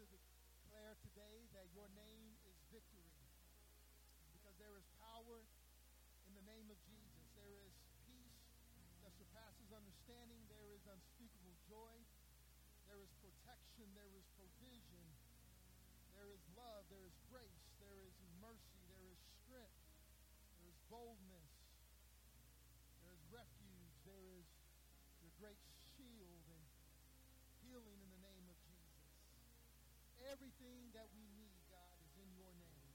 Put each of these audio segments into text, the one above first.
to declare today that your name is victory. Because there is power in the name of Jesus. There is peace that surpasses understanding. There is unspeakable joy. There is protection. There is provision. There is love. There is grace. There is mercy. There is strength. There is boldness. There is refuge. There is your great shield and healing in the. Everything that we need, God, is in your name.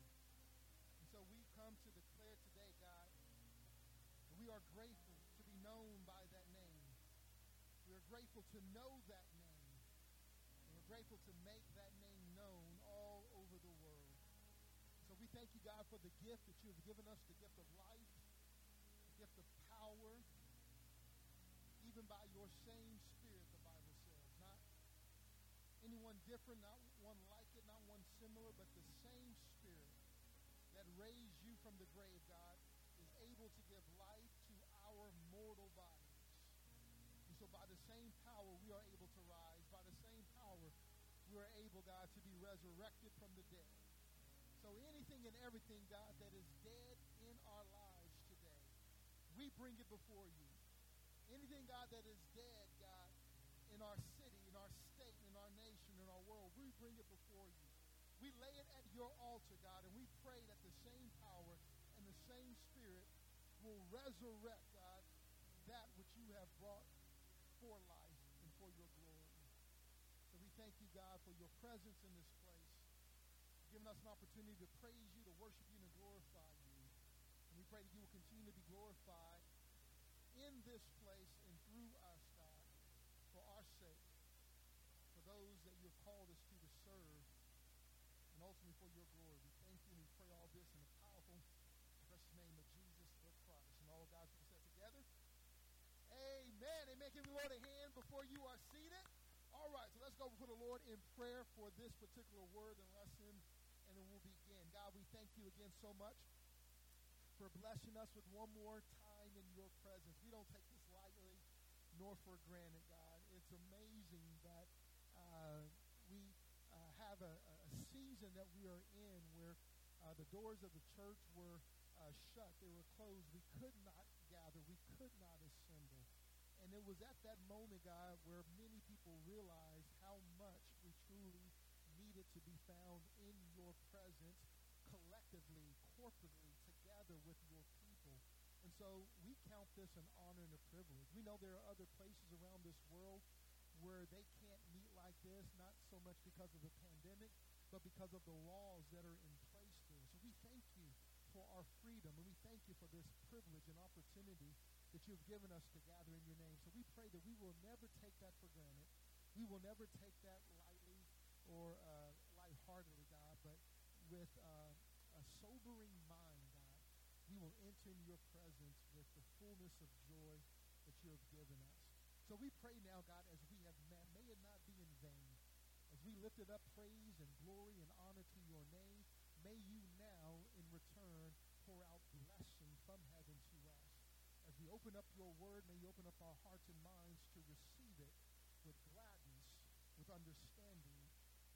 And so we come to declare today, God, we are grateful to be known by that name. We are grateful to know that name. And we're grateful to make that name known all over the world. So we thank you, God, for the gift that you have given us, the gift of life, the gift of power, even by your same spirit, the Bible says. Not anyone different, not one like it, not one similar, but the same spirit that raised you from the grave, God, is able to give life to our mortal bodies. And so by the same power, we are able to rise. By the same power, we are able, God, to be resurrected from the dead. So anything and everything, God, that is dead in our lives today, we bring it before you. Anything, God, that is dead, God, in our bring it before you. We lay it at your altar, God, and we pray that the same power and the same spirit will resurrect, God, that which you have brought for life and for your glory. So we thank you, God, for your presence in this place, giving us an opportunity to praise you, to worship you, and to glorify you. And we pray that you will continue to be glorified in this place and through us, God, for our sake, for those that you have called us and for your glory. We thank you and we pray all this in the powerful, precious name of Jesus the Christ. And all God's people said together, Amen. Amen. Give the Lord a hand before you are seated. All right, so let's go before the Lord in prayer for this particular word and lesson, and then we'll begin. God, we thank you again so much for blessing us with one more time in your presence. We don't take this lightly nor for granted, God. It's amazing that uh, we uh, have a, a, season that we are in where uh, the doors of the church were uh, shut. They were closed. We could not gather. We could not assemble. And it was at that moment, God, where many people realized how much we truly needed to be found in your presence collectively, corporately, together with your people. And so we count this an honor and a privilege. We know there are other places around this world where they can't meet like this, not so much because of the pandemic, but because of the laws that are in place there. So we thank you for our freedom, and we thank you for this privilege and opportunity that you have given us to gather in your name. So we pray that we will never take that for granted. We will never take that lightly or uh, lightheartedly, God, but with uh, a sobering mind, God, we will enter in your presence with the fullness of joy that you have given us. So we pray now, God, as we have met, may it not be in vain. As we lifted up praise and glory and honor to your name, may you now, in return, pour out blessing from heaven to us. As we open up your word, may you open up our hearts and minds to receive it with gladness, with understanding,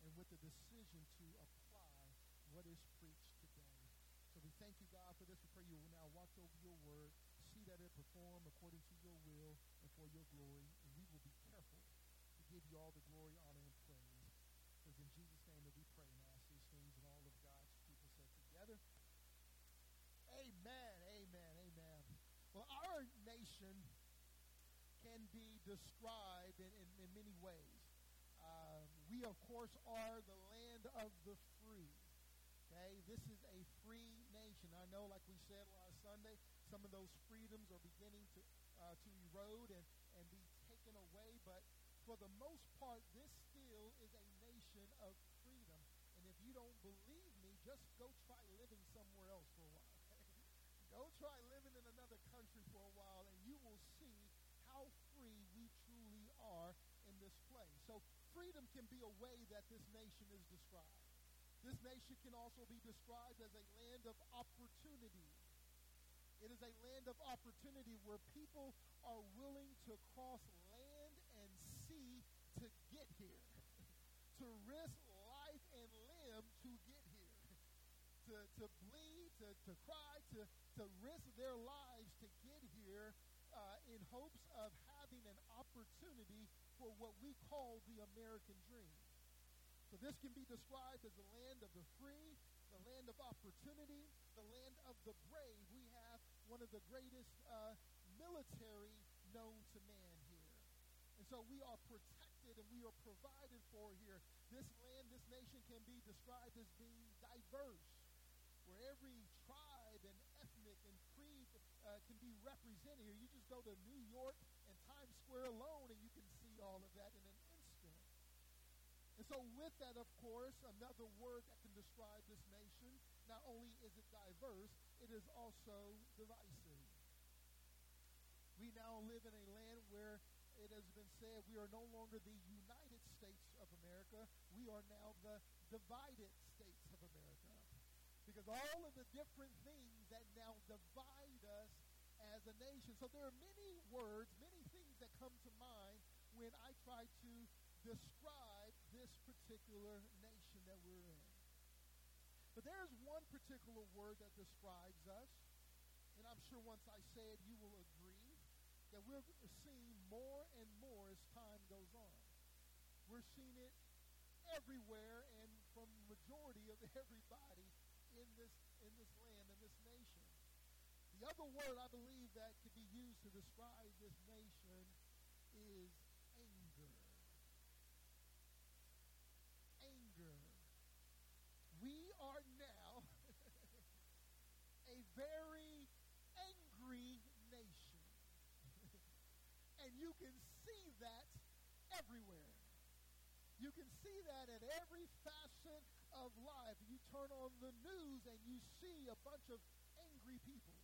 and with the decision to apply what is preached today. So we thank you, God, for this. We pray you will now watch over your word, see that it perform according to your will and for your glory, and we will be careful to give you all the glory, honor, and praise. Because in Jesus' name that we pray and ask these things, and all of God's people said together, Amen, amen, amen. Well, our nation can be described in, in, in many ways. Uh, we, of course, are the land of the free. Okay, this is a free nation. I know, like we said last Sunday, some of those freedoms are beginning to uh, to erode and, and be taken away. But for the most part, this still is a nation of freedom. And if you don't believe me, just go try living somewhere else for a while. Go try living in another country for a while, and you will see how free we truly are in this place. So freedom can be a way that this nation is described. This nation can also be described as a land of opportunity. It is a land of opportunity where people are willing to cross land and sea to get here, to risk life and limb to get here, to, to bleed, to, to cry, to, to risk their lives to get here uh, in hopes of having an opportunity for what we call the American dream. So this can be described as the land of the free, the land of opportunity, the land of the brave. We have one of the greatest uh, military known to man here. And so we are protected and we are provided for here. This land, this nation can be described as being diverse, where every tribe and ethnic and creed uh, can be represented here. You just go to New York Square alone and you can see all of that in an instant. And so, with that, of course, another word that can describe this nation, not only is it diverse, it is also divisive. We now live in a land where it has been said we are no longer the United States of America. We are now the divided states of America. Because all of the different things that now divide us as a nation. So there are many words, many come to mind when I try to describe this particular nation that we're in. But there's one particular word that describes us, and I'm sure once I say it, you will agree that we're seeing more and more as time goes on. We're seeing it everywhere and from the majority of everybody in this in this land in this nation. The other word I believe that could be used to describe this nation is anger. Anger. we are now a very angry nation. and you can see that everywhere. You can see that at every facet of life. You turn on the news and you see a bunch of angry people.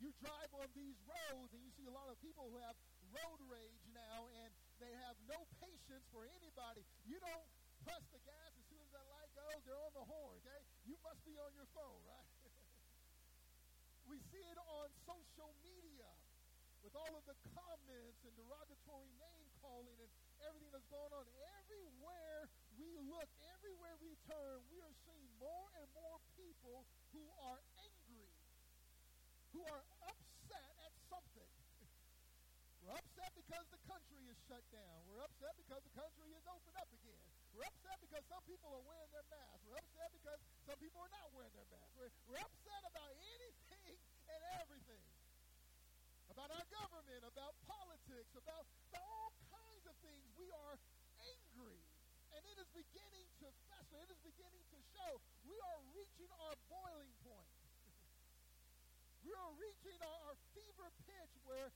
You drive on these roads and you see a lot of people who have road rage now and they have no patience for anybody. You don't press the gas as soon as that light goes, they're on the horn, okay? You must be on your phone, right? we see it on social media with all of the comments and derogatory name calling and everything that's going on. Everywhere we look, everywhere we turn, we are seeing more and more people who are angry, who are. We're upset because the country is shut down. We're upset because the country is opened up again. We're upset because some people are wearing their masks. We're upset because some people are not wearing their masks. We're, we're upset about anything and everything. About our government, about politics, about, about all kinds of things. We are angry. And it is beginning to fester. It is beginning to show. We are reaching our boiling point. we are reaching our, our fever pitch where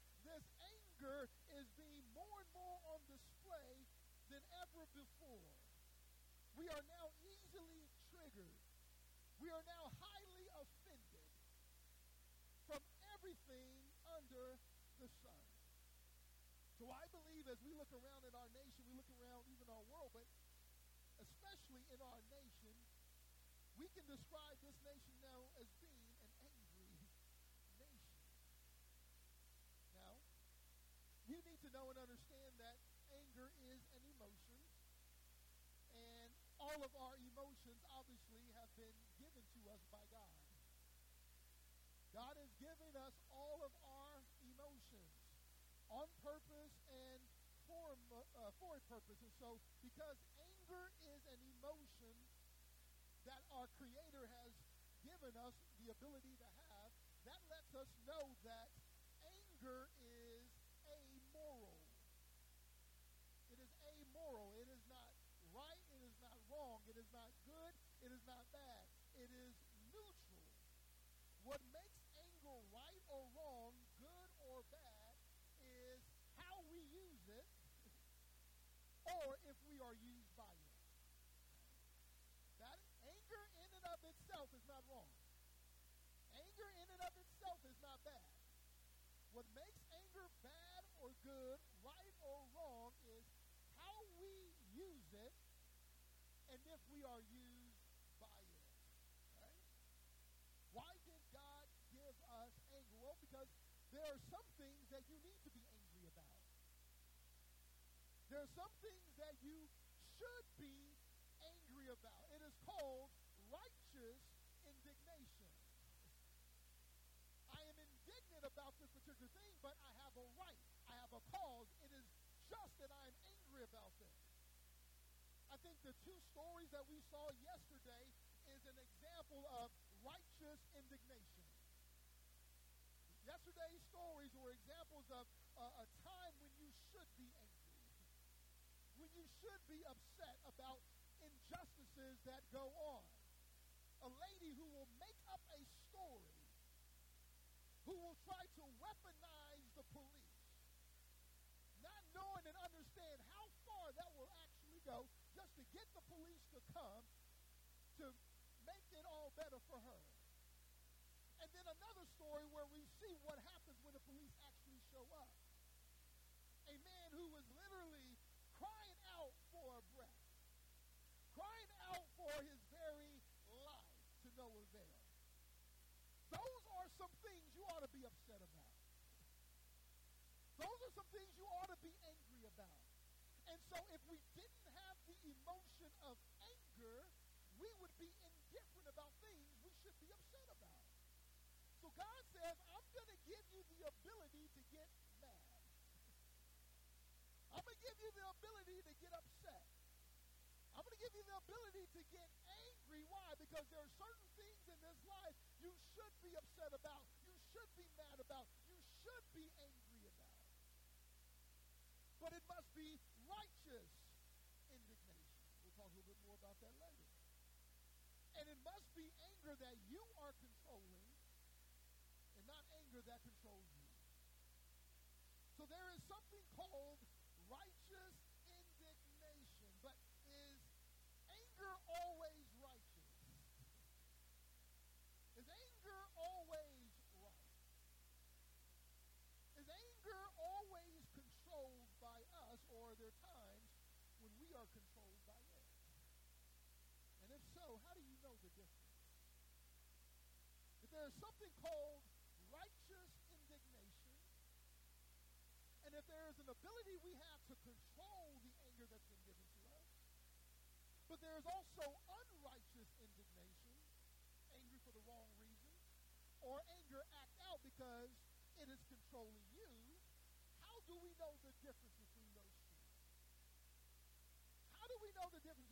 anger is being more and more on display than ever before. We are now easily triggered. We are now highly offended from everything under the sun. So I believe as we look around at our nation, we look around even our world, but especially in our nation, we can describe this nation now as being an angry nation. Now, you need to know and understand that anger is an emotion and all of our emotions obviously have been given to us by God. God has given us all of our emotions on purpose and for, uh, for a purpose. And so, because anger is an emotion that our Creator has given us the ability to have, that lets us know that anger is amoral. It is amoral. It is not right wrong. It is not good. It is not bad. It is neutral. What makes anger right or wrong, good or bad, is how we use it or if we are used by it. That anger in and of itself is not wrong. Anger in and of itself is not bad. What makes anger bad or good, right or wrong, is how we use it and if we are used by it. Right? Why did God give us anger? Well, because there are some things that you need to be angry about. There are some things that you should be angry about. It is called righteous indignation. I am indignant about this particular thing, but I have a right. I have a cause. It is just that I am angry about this. I think the two stories that we saw yesterday is an example of righteous indignation. Yesterday's stories were examples of uh, a time when you should be angry, when you should be upset about injustices that go on. A lady who will make up a story, who will try to weaponize the police, not knowing and understand how far that will actually go just to get the police to come to make it all better for her. And then another story where we see what happens when the police actually show up. A man who was literally crying out for a breath, crying out for his very life to no avail. Those are some things you to be upset about. Those are some things you ought to be angry about. And so if we didn't have the emotion of anger, we would be indifferent about things we should be upset about. So God says, I'm going to give you the ability to get mad. I'm going to give you the ability to get upset. I'm going to give you the ability to get angry. Why? Because there are certain things in this life you should be upset about, be mad about, you should be angry about. But it must be righteous indignation. We'll talk a little bit more about that later. And it must be anger that you are controlling and not anger that controls you. So there is something called righteous indignation. But is anger always righteous? Is anger always right? Is anger always controlled by us, or are there times when we are controlled by it? And if so, how do you know the difference? If there is something called righteous indignation, and if there is an ability we have to control the anger that's been given to us, but there is also unrighteous indignation, angry for the wrong reason, or anger act out because it is controlling you, how do we know the difference between those two? How do we know the difference?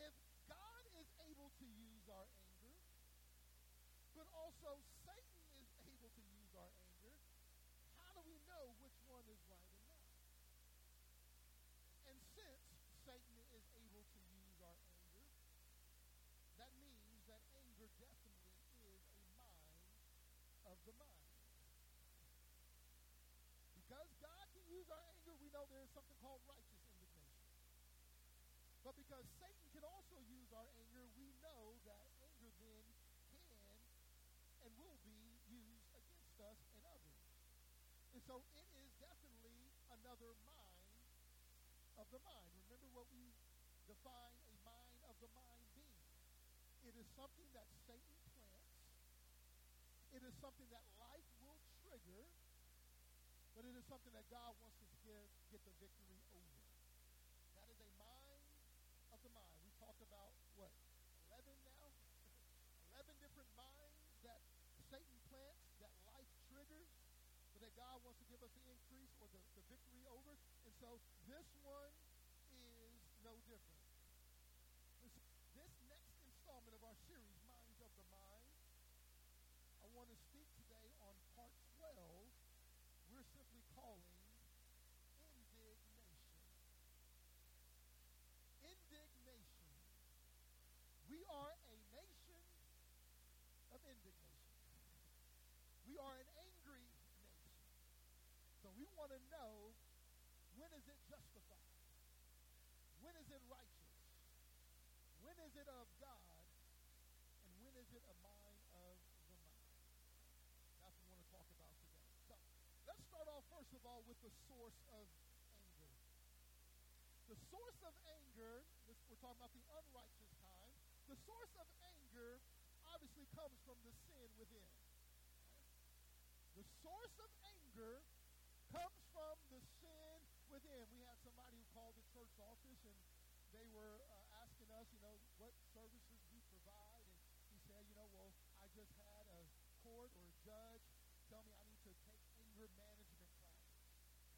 If God is able to use our anger, also Satan is able to use our anger, how do we know which one is right and not? And since Satan is able to use our anger, that means that anger definitely is a mind of the mind. Because God can use our anger, we know there is something called righteous indignation. But because Satan can also use our anger, we know that anger then can and will be used against us and others. And so it is definitely another mind of the mind. Remember what we define a mind of the mind being. It is something that Satan plants. It is something that life will trigger, but it is something that God wants us to give, get the victory over. That is a mind of the mind. We talked about, what, 11 now? 11 different minds that Satan plants, that life triggers, but God wants to give us the increase or the, the victory over. And so this one is no different. This, this next installment of our series, Minds of the Mind, I want to speak today on part 12. We're simply calling indignation. Indignation. We are a nation of indignation. We are an we want to know when is it justified? When is it righteous? When is it of God? And when is it a mind of the mind? That's what we want to talk about today. So let's start off, first of all, with the source of anger. The source of anger, this, we're talking about the unrighteous kind, the source of anger obviously comes from the sin within. The source of anger comes from the sin within. We had somebody who called the church office and they were uh, asking us, you know, what services we provide. And he said, you know, well, I just had a court or a judge tell me I need to take anger management class.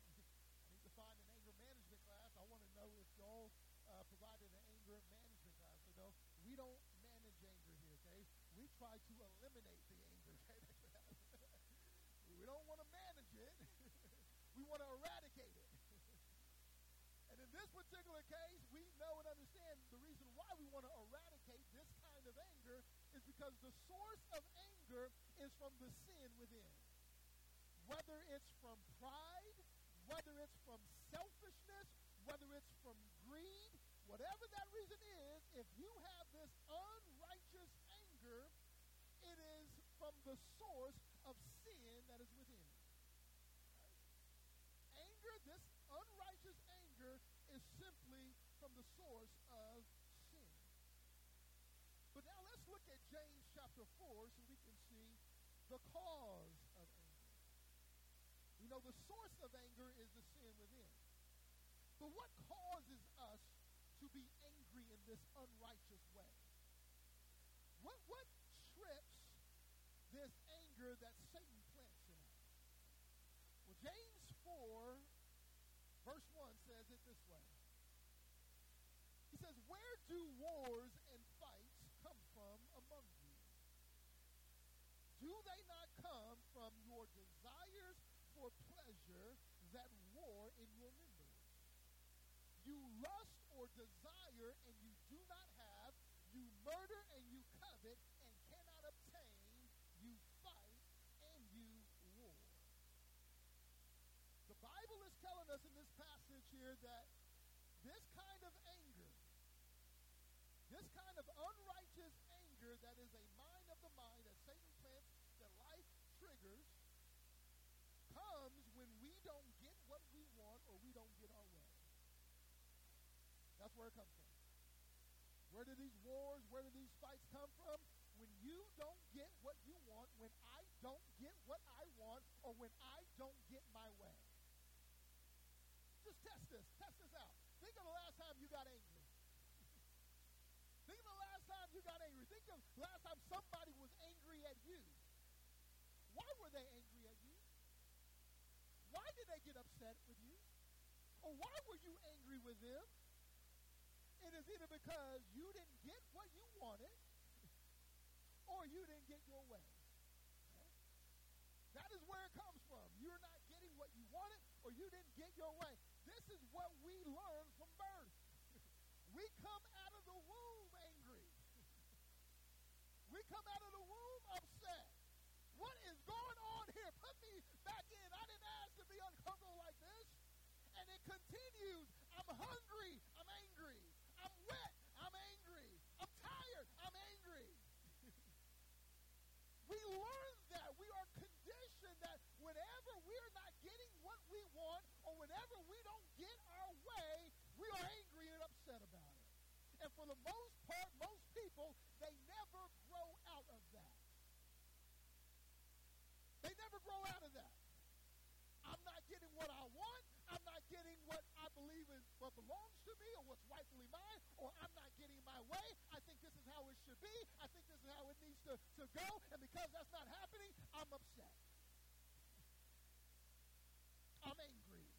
I need to find an anger management class. I want to know if y'all uh, provided an anger management class. So no, we don't manage anger here, okay? We try to eliminate the anger, okay? we don't want to. We want to eradicate it. and in this particular case, we know and understand the reason why we want to eradicate this kind of anger is because the source of anger is from the sin within. Whether it's from pride, whether it's from selfishness, whether it's from greed, whatever that reason is, if you have this unrighteous anger, it is from the source of sin that is within. Right? Anger, this unrighteous anger, is simply from the source of sin. But now let's look at James chapter 4 so we can see the cause of anger. We know the source of anger is the sin within. But what causes us to be angry in this unrighteous way? What, what trips this anger that Satan plants in us? Well, James 4, verse 1 says it this way. He says, Where do wars and fights come from among you? Do they not come from your desires for pleasure that war in your members? You lust or desire and you do not have. You murder and you covet and cannot obtain. You fight and you war. The Bible is telling us in this passage here that this kind of this kind of unrighteous anger that is a mind of the mind that Satan plants, that life triggers, comes when we don't get what we want or we don't get our way. That's where it comes from. Where do these wars, where do these fights come from? When you don't get what you want, when I don't get what I want, or when I don't get my way. Just test this. Test this out. Think of the last time you got angry. Think of the last time you last time somebody was angry at you. Why were they angry at you? Why did they get upset with you? Or why were you angry with them? It is either because you didn't get what you wanted or you didn't get your way. Okay? That is where it comes from. You're not getting what you wanted or you didn't get your way. This is what we learn from birth. we come out of the womb angry. we come out of the womb upset. What is going on here? Put me back in. I didn't ask to be uncomfortable like this. And it continues. I'm hungry. I'm angry. I'm wet. I'm angry. I'm tired. I'm angry. we learn that. We are conditioned that whenever we're not getting what we want or whenever we don't get our way, we are angry and upset about it. And for the most people, they never grow out of that. They never grow out of that. I'm not getting what I want. I'm not getting what I believe is what belongs to me or what's rightfully mine, or I'm not getting my way. I think this is how it should be. I think this is how it needs to, to go. And because that's not happening, I'm upset. I'm angry.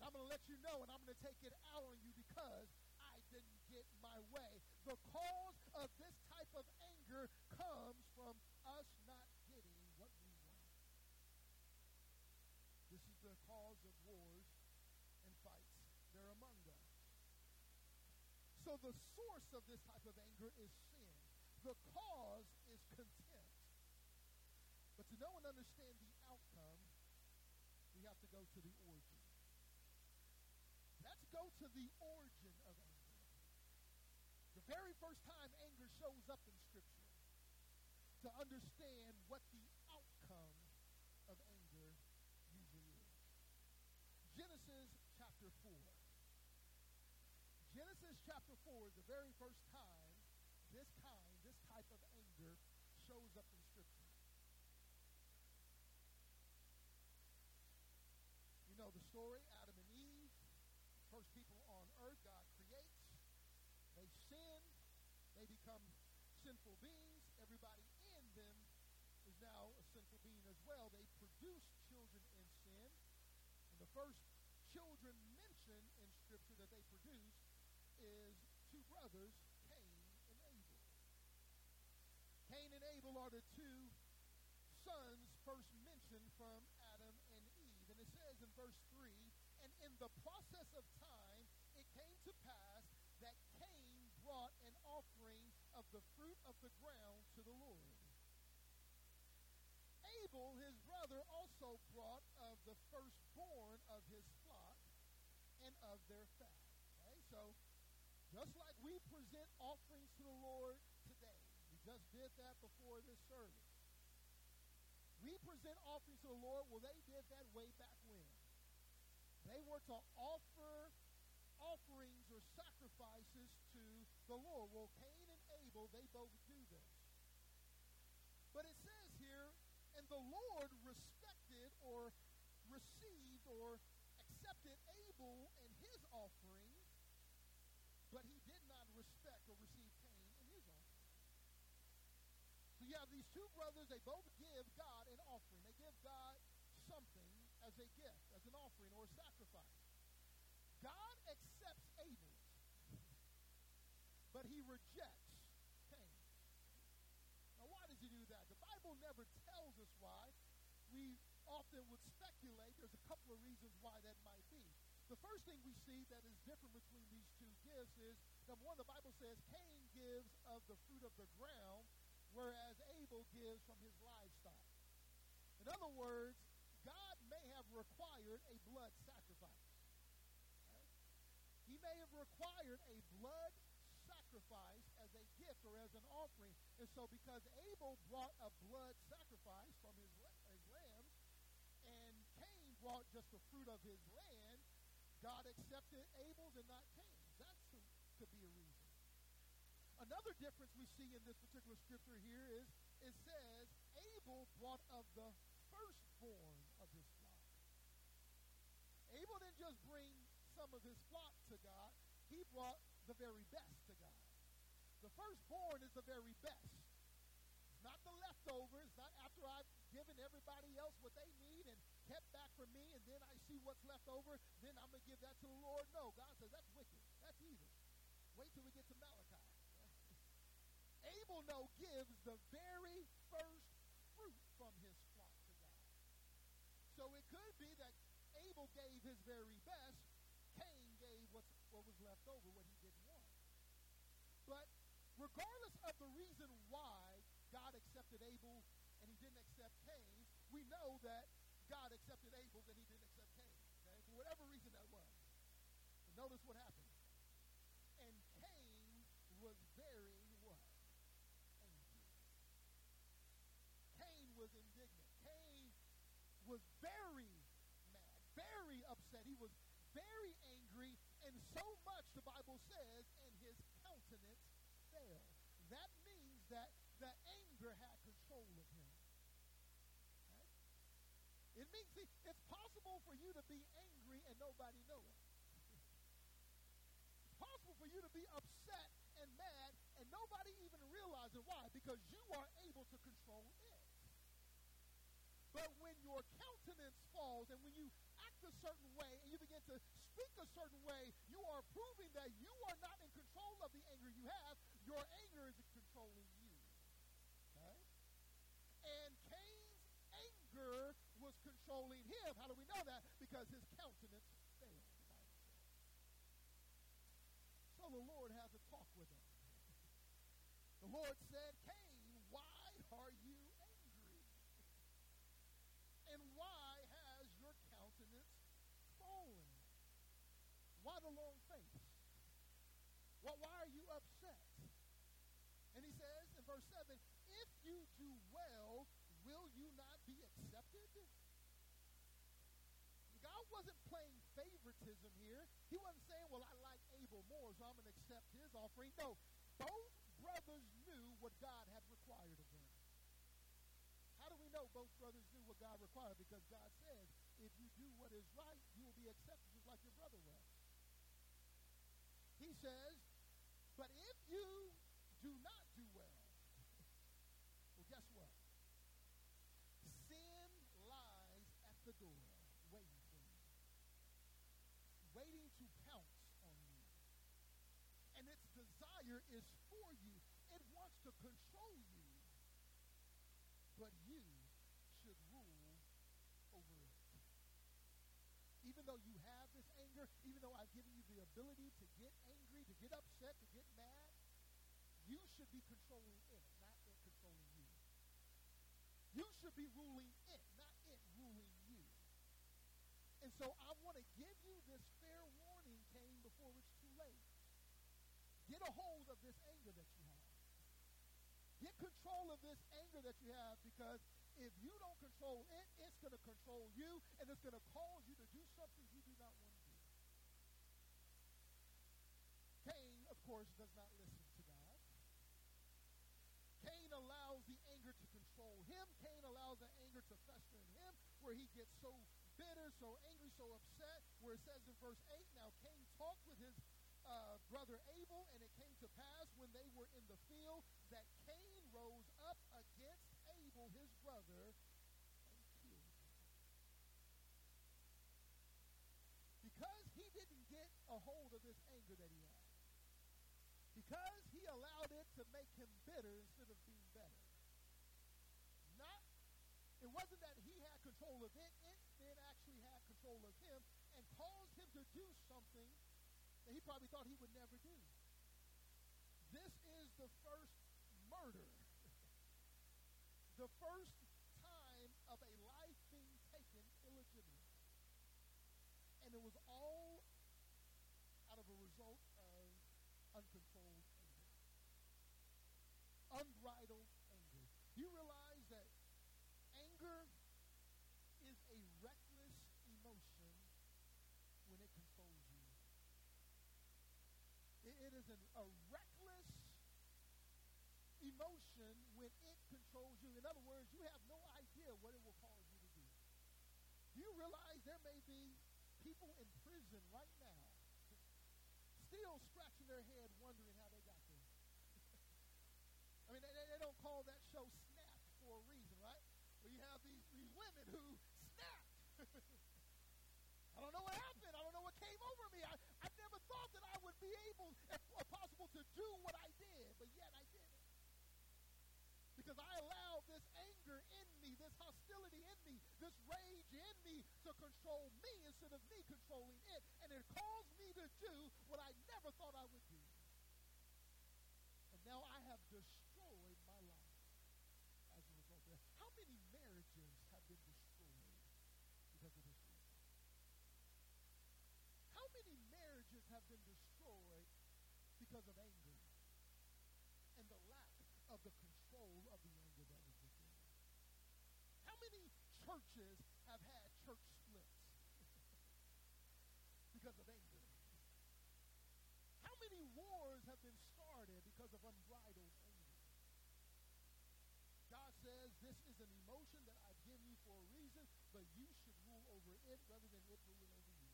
And I'm going to let you know, and I'm going to take it out on you because I didn't get my way. The cause of this type of anger comes from us not getting what we want. This is the cause of wars and fights. They're among us. So the source of this type of anger is sin. The cause is contempt. But to know and understand the outcome, we have to go to the origin. Let's go to the origin of anger. The very first time anger shows up in Scripture, to understand what the outcome of anger usually is. Genesis chapter 4. Genesis chapter 4 is the very first time this kind, this type of anger shows up in Scripture. You know the story, Adam and Eve, first people on earth God creates. They sin. They become sinful beings. Everybody in them is now a sinful being as well. They produce children in sin. And the first children mentioned in Scripture that they produce is two brothers, Cain and Abel. Cain and Abel are the two sons first mentioned from Adam and Eve. And it says in verse 3 And in the process of time, it came to pass that Cain brought an offering of the fruit of the ground to the Lord. Abel, his brother, also brought of the firstborn of his flock and of their just like we present offerings to the Lord today, we just did that before this service. We present offerings to the Lord. Well, they did that way back when. They were to offer offerings or sacrifices to the Lord. Well, Cain and Abel, they both do this. But it says here, and the Lord respected or received or accepted Abel and his offering, but he did not respect or receive Cain and his offering. So you have these two brothers, they both give God an offering. They give God something as a gift, as an offering or a sacrifice. God accepts Abel's, but he rejects Cain. Now, why does he do that? The Bible never tells us why. We often would speculate. There's a couple of reasons why that might be. The first thing we see that is different between these two gifts is number one, the Bible says Cain gives of the fruit of the ground, whereas Abel gives from his livestock. In other words, God may have required a blood sacrifice. He may have required a blood sacrifice as a gift or as an offering. And so because Abel brought a blood sacrifice from his, his lambs, and Cain brought just the fruit of his land, God accepted Abel's and not Cain's. That could be a reason. Another difference we see in this particular scripture here is it says Abel brought of the firstborn of his flock. Abel didn't just bring some of his flock to God, he brought the very best to God. The firstborn is the very best. It's not the leftovers, not after I've given everybody else what they need and kept back for me, and then I see what's left over, then I'm going to give that to the Lord. No, God says that's wicked. That's evil. Wait till we get to Malachi. Abel, no, gives the very first fruit from his flock to God. So it could be that Abel gave his very best, Cain gave what's, what was left over, what he didn't want. But regardless of the reason why God accepted Abel and he didn't accept Cain, we know that God accepted Abel's and he didn't accept Cain. Okay? For whatever reason that was. But notice what happened. And Cain was very what? Angry. Cain was indignant. Cain was very mad, very upset. He was very angry, and so much, the Bible says, and his countenance fell. That means that the anger had control of him. Okay? It means, see, it's possible for you to be angry and nobody know it. it's possible for you to be upset and mad and nobody even realizes why, because you are able to control it. But when your countenance falls and when you act a certain way and you begin to speak a certain way, you are proving that you are not in control of the anger you have. Your anger is controlling you. Okay? And Cain's anger was controlling him. How do we know that? Because his countenance failed. So the Lord had long? Well, why are you upset? And he says in verse 7 If you do well, will you not be accepted? God wasn't playing favoritism here. He wasn't saying, Well, I like Abel more, so I'm going to accept his offering. No, both brothers knew what God had required of them. How do we know both brothers knew what God required? Because God says, if you do what is right, you will be accepted just like your brother was. He says, But if you do not do well, well, guess what? Sin lies at the door waiting for you, waiting to pounce on you. And its desire is for you, it wants to control you. But you Even though you have this anger, even though I've given you the ability to get angry, to get upset, to get mad, you should be controlling it, not it controlling you. You should be ruling it, not it ruling you. And so I want to give you this fair warning, Cain, before it's too late. Get a hold of this anger that you have. Get control of this anger that you have because if you don't control it, it's going to control you and it's going to cause you to do something you do not want to do. Cain, of course, does not listen to God. Cain allows the anger to control him. Cain allows the anger to fester in him where he gets so bitter, so angry, so upset, where it says in verse 8, now Cain talked with his uh, brother Abel, and it came to pass when they were in the field that Cain rose up against Abel, his brother, and killed him. Because he didn't get a hold of this anger that he had. Because he allowed it to make him bitter instead of being better. Not, it wasn't that he had control of it, it then actually had control of him and caused him to do something that he probably thought he would never do. This is the first murder, the first time of a life being taken illegitimately. And it was all out of a result of uncontrolled anger, unbridled anger. You realize that anger is a reckless emotion when it controls you. It, it is an, a reckless emotion when it controls you. In other words, you have no idea what it will cause you to do. Do you realize there may be people in prison right now still scratching their head wondering how they got there? I mean, they, they don't call that show Snapped for a reason, right? Where you have these, these women who snapped. I don't know what happened. I don't know what came over me. I, I never thought that I would be able, if possible, to do what I did, but yet I. Because I allowed this anger in me, this hostility in me, this rage in me to control me instead of me controlling it. And it caused me to do what I never thought I would do. And now I have destroyed my life as a result of that. How many marriages have been destroyed because of this reason? How many marriages have been destroyed because of anger and the lack of the control of the anger that was within? How many churches have had church splits because of anger? How many wars have been started because of unbridled anger? God says this is an emotion that I've given you for a reason, but you should rule over it rather than it ruling over you.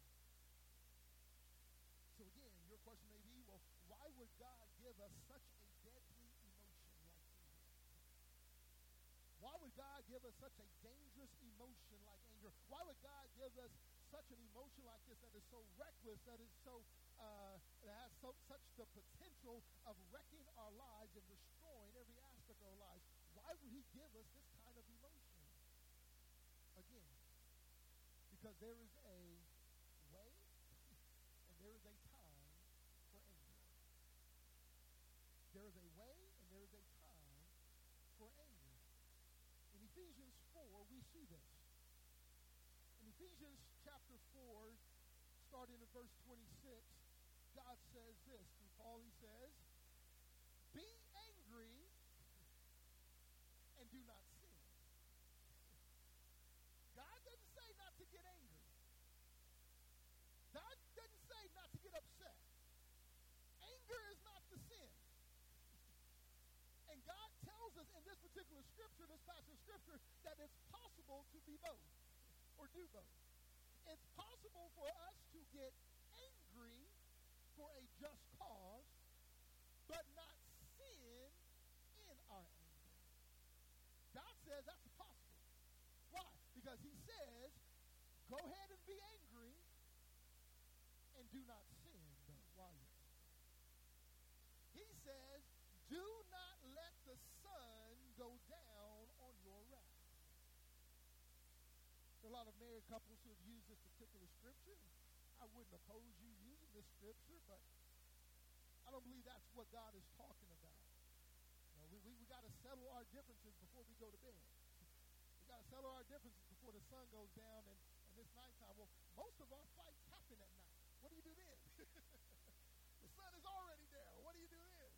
So again, your question may be, well, why would God give us such a deadly emotion like anger? Why would God give us such a dangerous emotion like anger? Why would God give us such an emotion like this that is so reckless, that is so uh, that has so, such the potential of wrecking our lives and destroying every aspect of our lives? Why would He give us this kind of emotion? Again, because there is a way and there is a time for anger. There is a way and there is a time for anger. In Ephesians 4, we see this. In Ephesians chapter 4, starting in verse 26, God says this. Through Paul, he says, Be angry and do not sin. God doesn't say not to get angry. God doesn't say not to get upset. Anger is not the sin. And God tells us particular scripture, this passage of scripture, that it's possible to be both or do both. It's possible for us to get angry for a just cause, but not sin in our anger. God says that's possible. Why? Because he says, go ahead and be angry and do not sin while you're angry. He says, do not let the sun go down on your wrath. There are a lot of married couples who have used this particular scripture. I wouldn't oppose you using this scripture, but I don't believe that's what God is talking about. You know, we we, we got to settle our differences before we go to bed. we got to settle our differences before the sun goes down and, and it's nighttime. Well, most of our fights happen at night. What do you do then? the sun is already down. What do you do then?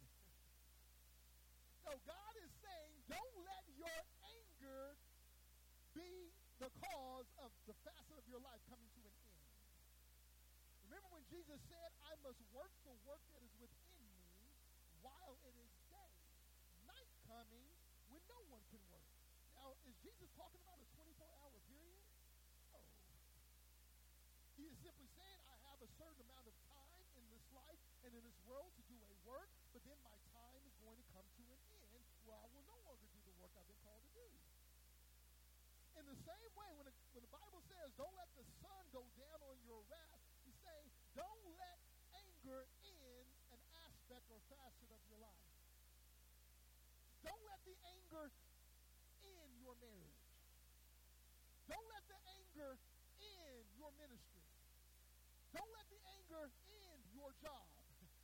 no, God is saying, don't let your anger be the cause the facet of your life coming to an end. Remember when Jesus said, I must work the work that is within me while it is day. Night coming when no one can work. Now, is Jesus talking about a 24-hour period? No. He is simply saying, I have a certain amount of time in this life and in this world to do a work, but then my time is going to come to an end where I will no longer do the work I've been called to do. In the same way, when, it, when the Bible says, don't let the sun go down on your wrath, he's saying, don't let anger in an aspect or facet of your life. Don't let the anger in your marriage. Don't let the anger in your ministry. Don't let the anger in your job.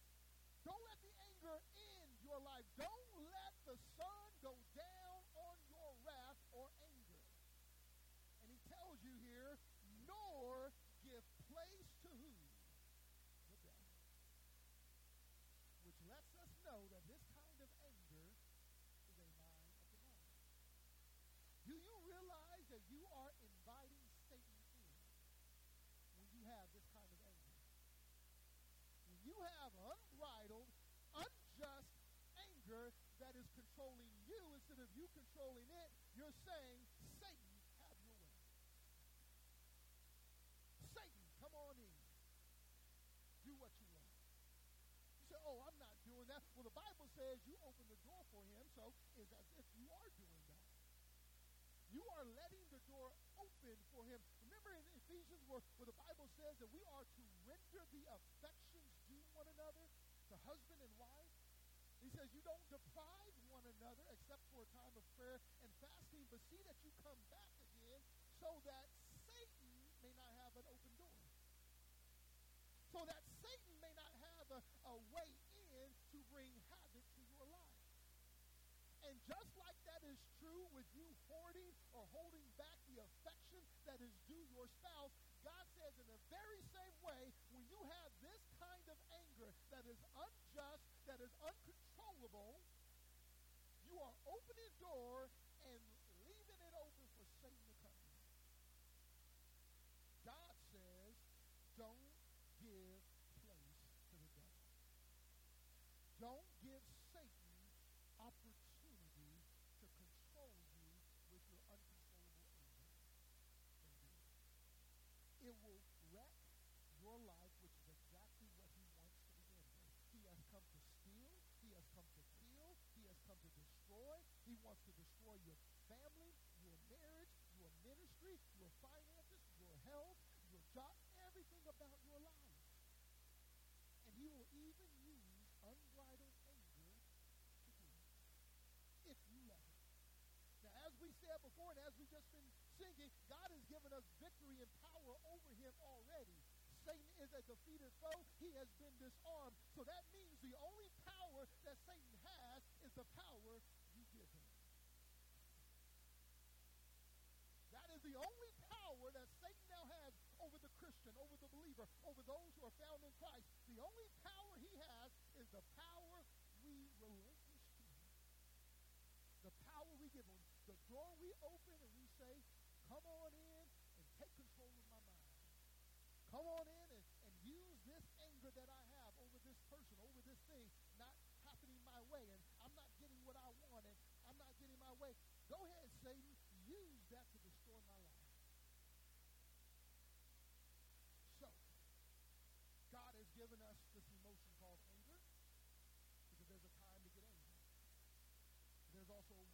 Don't let the anger in your life. Don't let the sun go down on your wrath or anger tells you here, nor give place to who? The devil. Which lets us know that this kind of anger is a mind of the mind. Do you realize that you are inviting Satan in when you have this kind of anger? When you have unbridled, unjust anger that is controlling you instead of you controlling it, you're saying, Satan, have your way. Satan, Come on in. Do what you want. You say, oh, I'm not doing that. Well, the Bible says you open the door for him, so it's as if you are doing. You are letting the door open for him. Remember in Ephesians where, where the Bible says that we are to render the affections due one another, to husband and wife? He says you don't deprive one another except for a time of prayer and fasting, but see that you come back again so that Satan may not have an open door so that Satan may not have a, a way in to bring havoc to your life. And just like that is true with you holding back the affection that is due your spouse, God says in the very same way, when you have this kind of anger that is unjust, that is uncontrollable, you are opening a door and leaving it open for Satan to come. God says, don't give place to the devil. Don't give Satan opportunity to control you with your uncontrollable anger. It will wreck your life, which is exactly what he wants to begin with. He has come to steal. He has come to kill. He has come to destroy. He wants to destroy your family, your marriage, your ministry, your finances, your health, your job, everything about your life. And he will even use unbridled anger to do it. If you let him. Now, as we said before and as we've just been singing, God has given us victory and power over him already. Satan is a defeated foe. He has been disarmed. So that means the only power that Satan has is the power you give him. That is the only power that Satan now has over the Christian, over the believer, over those who are found in Christ. The only power he has is the power we relinquish to him. The power we give him. The door we open and we say, come on in and take control of my mind. Come on in and, and use this anger that I have over this person, over this thing, not happening my way, and I'm not getting what I want, and I'm not getting my way. Go ahead, Satan use that to destroy my life. So, God has given us this emotion called anger because there's a time to get angry. There's also a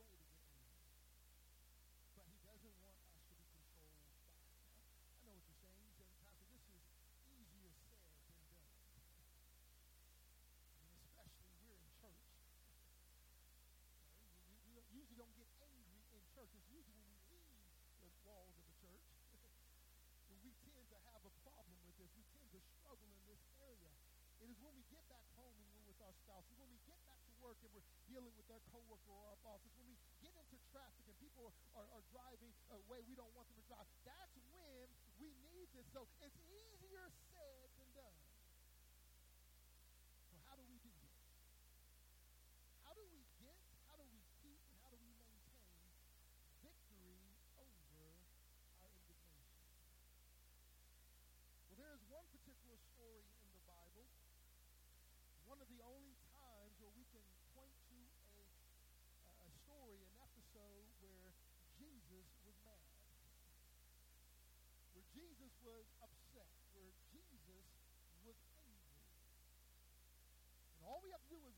It is when we get back home and we're with our spouse. It's when we get back to work and we're dealing with our coworker or our boss. It's when we get into traffic and people are, are driving uh, away we don't want them to drive. That's when we need this. So it's easier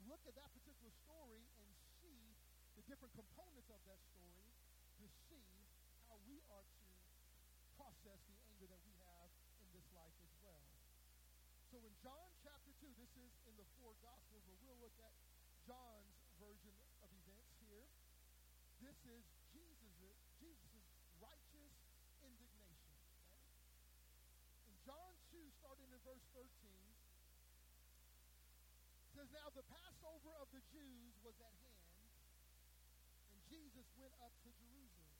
look at that particular story and see the different components of that story to see how we are to process the anger that we have in this life as well. So in John chapter 2, this is in the four Gospels, but we'll look at John's version of events here. This is Jesus' Jesus's righteous indignation. Okay? In John 2, starting in verse 13, says, Now the Passover of the Jews was at hand, and Jesus went up to Jerusalem.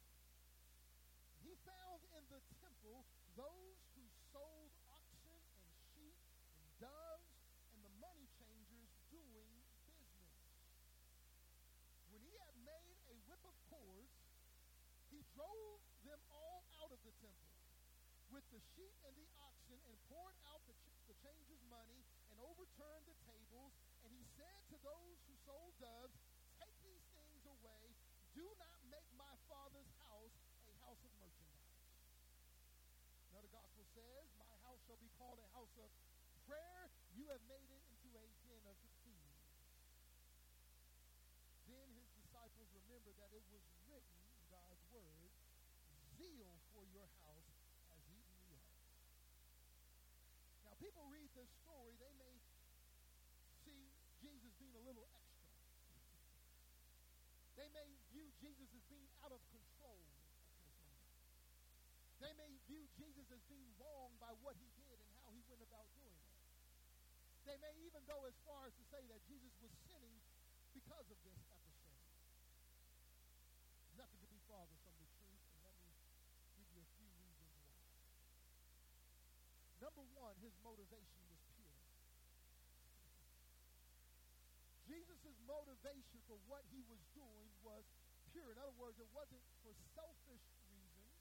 He found in the temple those who sold oxen and sheep and doves and the money changers doing business. When he had made a whip of cords, he drove them all out of the temple with the sheep and the oxen and poured out the, ch- the changers' money and overturned the tables. And he said to those who sold doves, Take these things away. Do not make my father's house a house of merchandise. Another gospel says, My house shall be called a house of prayer. You have made it into a den of thieves. Then his disciples remembered that it was written God's word, Zeal for your house has eaten me up. Now, people read this story, they may Jesus being a little extra. They may view Jesus as being out of control. They may view Jesus as being wrong by what he did and how he went about doing it. They may even go as far as to say that Jesus was sinning because of this episode. Nothing could be farther from the truth, and let me give you a few reasons why. Number one, his motivation was pure. Jesus' motivation for what he was doing was pure. In other words, it wasn't for selfish reasons.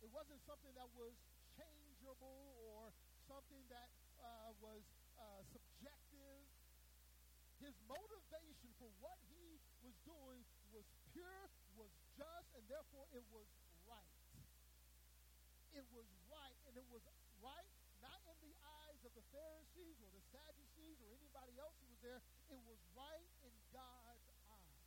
It wasn't something that was changeable or something that uh, was uh, subjective. His motivation for what he was doing was pure, was just, and therefore it was right. It was right, and it was right not in the eyes of the Pharisees or the Sadducees or anybody else who was there. It was right in God's eyes.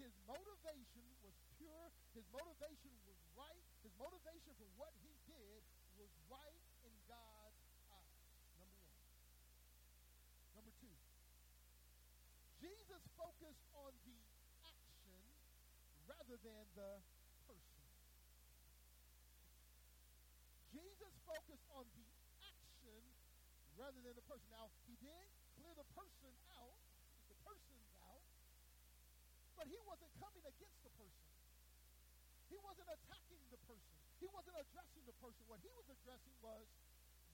His motivation was pure. His motivation was right. His motivation for what he did was right in God's eyes. Number one. Number two. Jesus focused on the action rather than the person. Jesus focused on the action rather than the person. Now, he did clear the person out, the person's out, but he wasn't coming against the person. He wasn't attacking the person. He wasn't addressing the person. What he was addressing was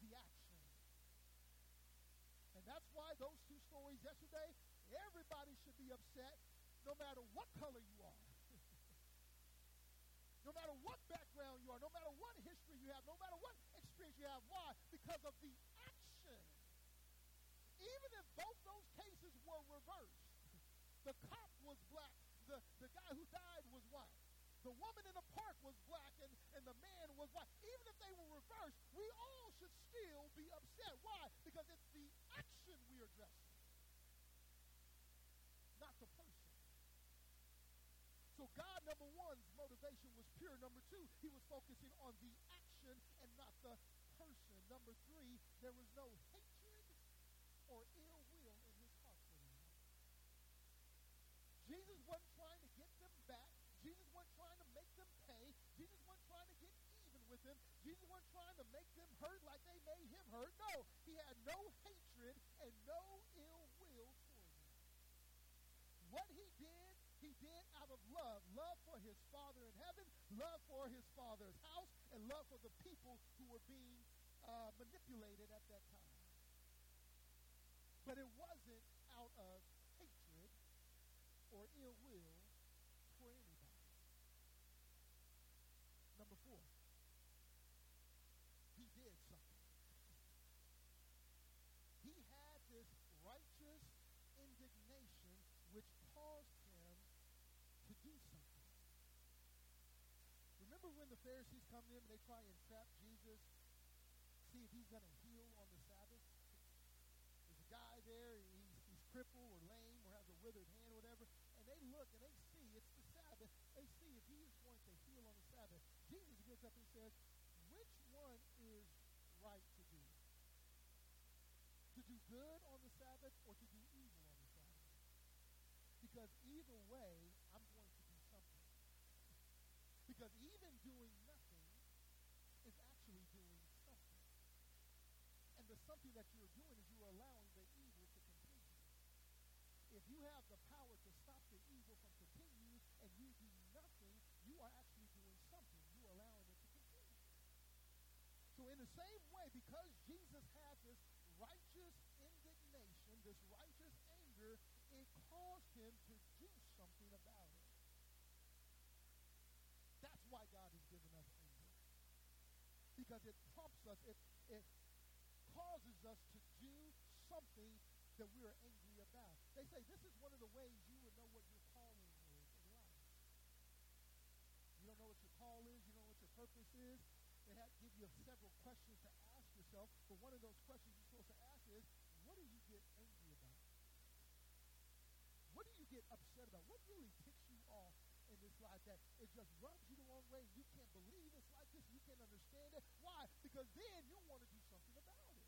the action. And that's why those two stories yesterday, everybody should be upset no matter what color you are. no matter what background you are, no matter what you have, no matter what experience you have. Why? Because of the action. Even if both those cases were reversed, the cop was black, the, the guy who died was white. The woman in the park was black and, and the man was white. Even if they were reversed, we all should still be upset. Why? Because it's the action we are addressing, not the person. So God, number one's motivation was pure. Number two, he was focusing on the action the person. Number three, there was no hatred or ill will in his heart for them. Jesus wasn't trying to get them back. Jesus wasn't trying to make them pay. Jesus wasn't trying to get even with them. Jesus wasn't trying to make them hurt like they made him hurt. No, he had no hatred and no ill will toward you. What he did, he did out of love. Love for his Father in heaven, love for his Father's house, and love for the people who were being uh, manipulated at that time. But it wasn't out of hatred or ill will for anybody. Number four, he did something. he had this righteous indignation which caused him to do something. Remember when the Pharisees come him and they try and trap Jesus, see if he's going to heal on the Sabbath? There's a guy there, he's, he's crippled or lame or has a withered hand or whatever, and they look and they see it's the Sabbath. They see if he is going to heal on the Sabbath. Jesus gets up and says, which one is right to do? To do good on the Sabbath or to do evil on the Sabbath? Because either way, I'm going to do something. Because even doing nothing is actually doing something. And the something that you're doing is you're allowing the evil to continue. If you have the power to stop the evil from continuing and you do nothing, you are actually doing something. You're allowing it to continue. So in the same way, because Jesus had this righteous indignation, this righteous anger, it caused him to do something about it. That's why God has given us anger. Because it prompts us, it, it causes us to do something that we are angry about. They say this is one of the ways you would know what your calling is in life. You don't know what your call is, you don't know what your purpose is. They have give you several questions to ask yourself, but one of those questions you're supposed to ask is, what do you get angry about? What do you get upset about? What really ticks you this life that it just rubs you the wrong way you can't believe it's like this, you can't understand it? Why? Because then you'll want to do something about it.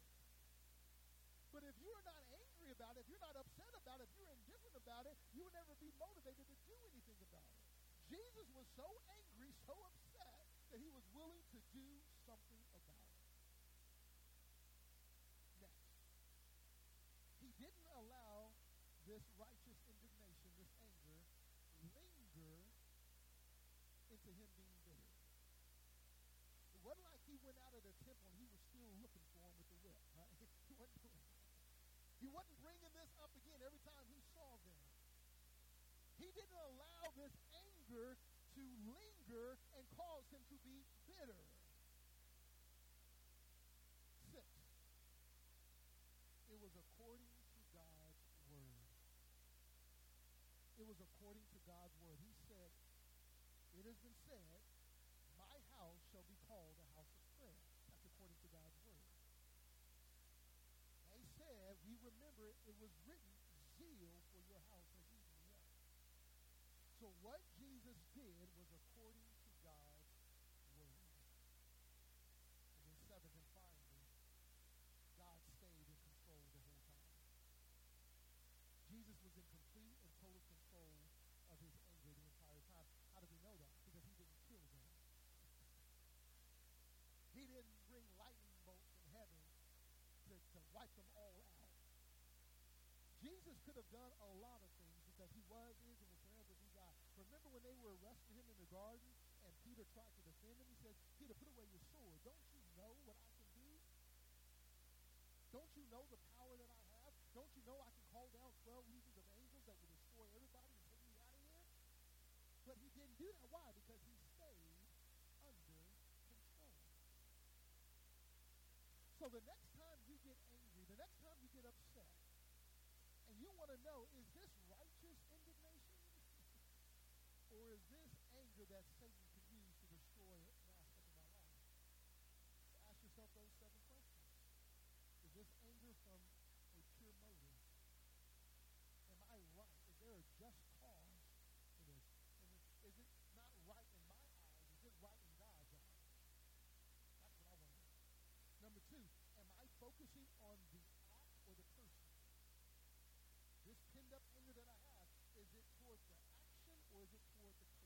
But if you're not angry about it, if you're not upset about it, if you're indifferent about it, you will never be motivated to do anything about it. Jesus was so angry, so upset, that he was willing to do something about it. Next, he didn't allow this righteous indignation, this anger, linger into him being bitter. It wasn't like he went out of the temple and he was still looking for him with the whip. Right? he wasn't doing that. He wasn't bringing this up again every time he saw them. He didn't allow this anger to linger and cause him to be bitter. Six, it was according to God's word. It was according to God's word. He It has been said, My house shall be called a house of prayer. That's according to God's word. They said, We remember it was written, Zeal for your house has eaten me up. So what Jesus did was according to God's word. And then seventh and finally, God stayed in control the whole time. Jesus was in complete and total control of his anger the entire time. How do we know that? Because he didn't kill them. he didn't bring lightning bolts from heaven to, to wipe them all out. Jesus could have done a lot of things because he was, is, and will forever be God. Remember when they were arresting him in the garden and Peter tried to defend him? He says, Peter, put away your sword. Don't you know what I can do? Don't you know the power that I have? Don't you know I can call down 12 legions of angels that will destroy everybody and take me out of here? But he didn't do that. Why? Because he stayed under control. So the next time you get angry, the next time you get upset, and you want to know, is this righteous indignation? or is this anger that Satan can use to destroy an aspect of my life? So ask yourself those seven questions. Is this anger from a pure motive? Am I right? Is there a just cause for this? And is, is it not right in my eyes? Is it right in God's eyes? That's what I want to know. Number two, am I focusing on the act or the person? This pinned up anger that I have, is it toward the action or is it toward the person?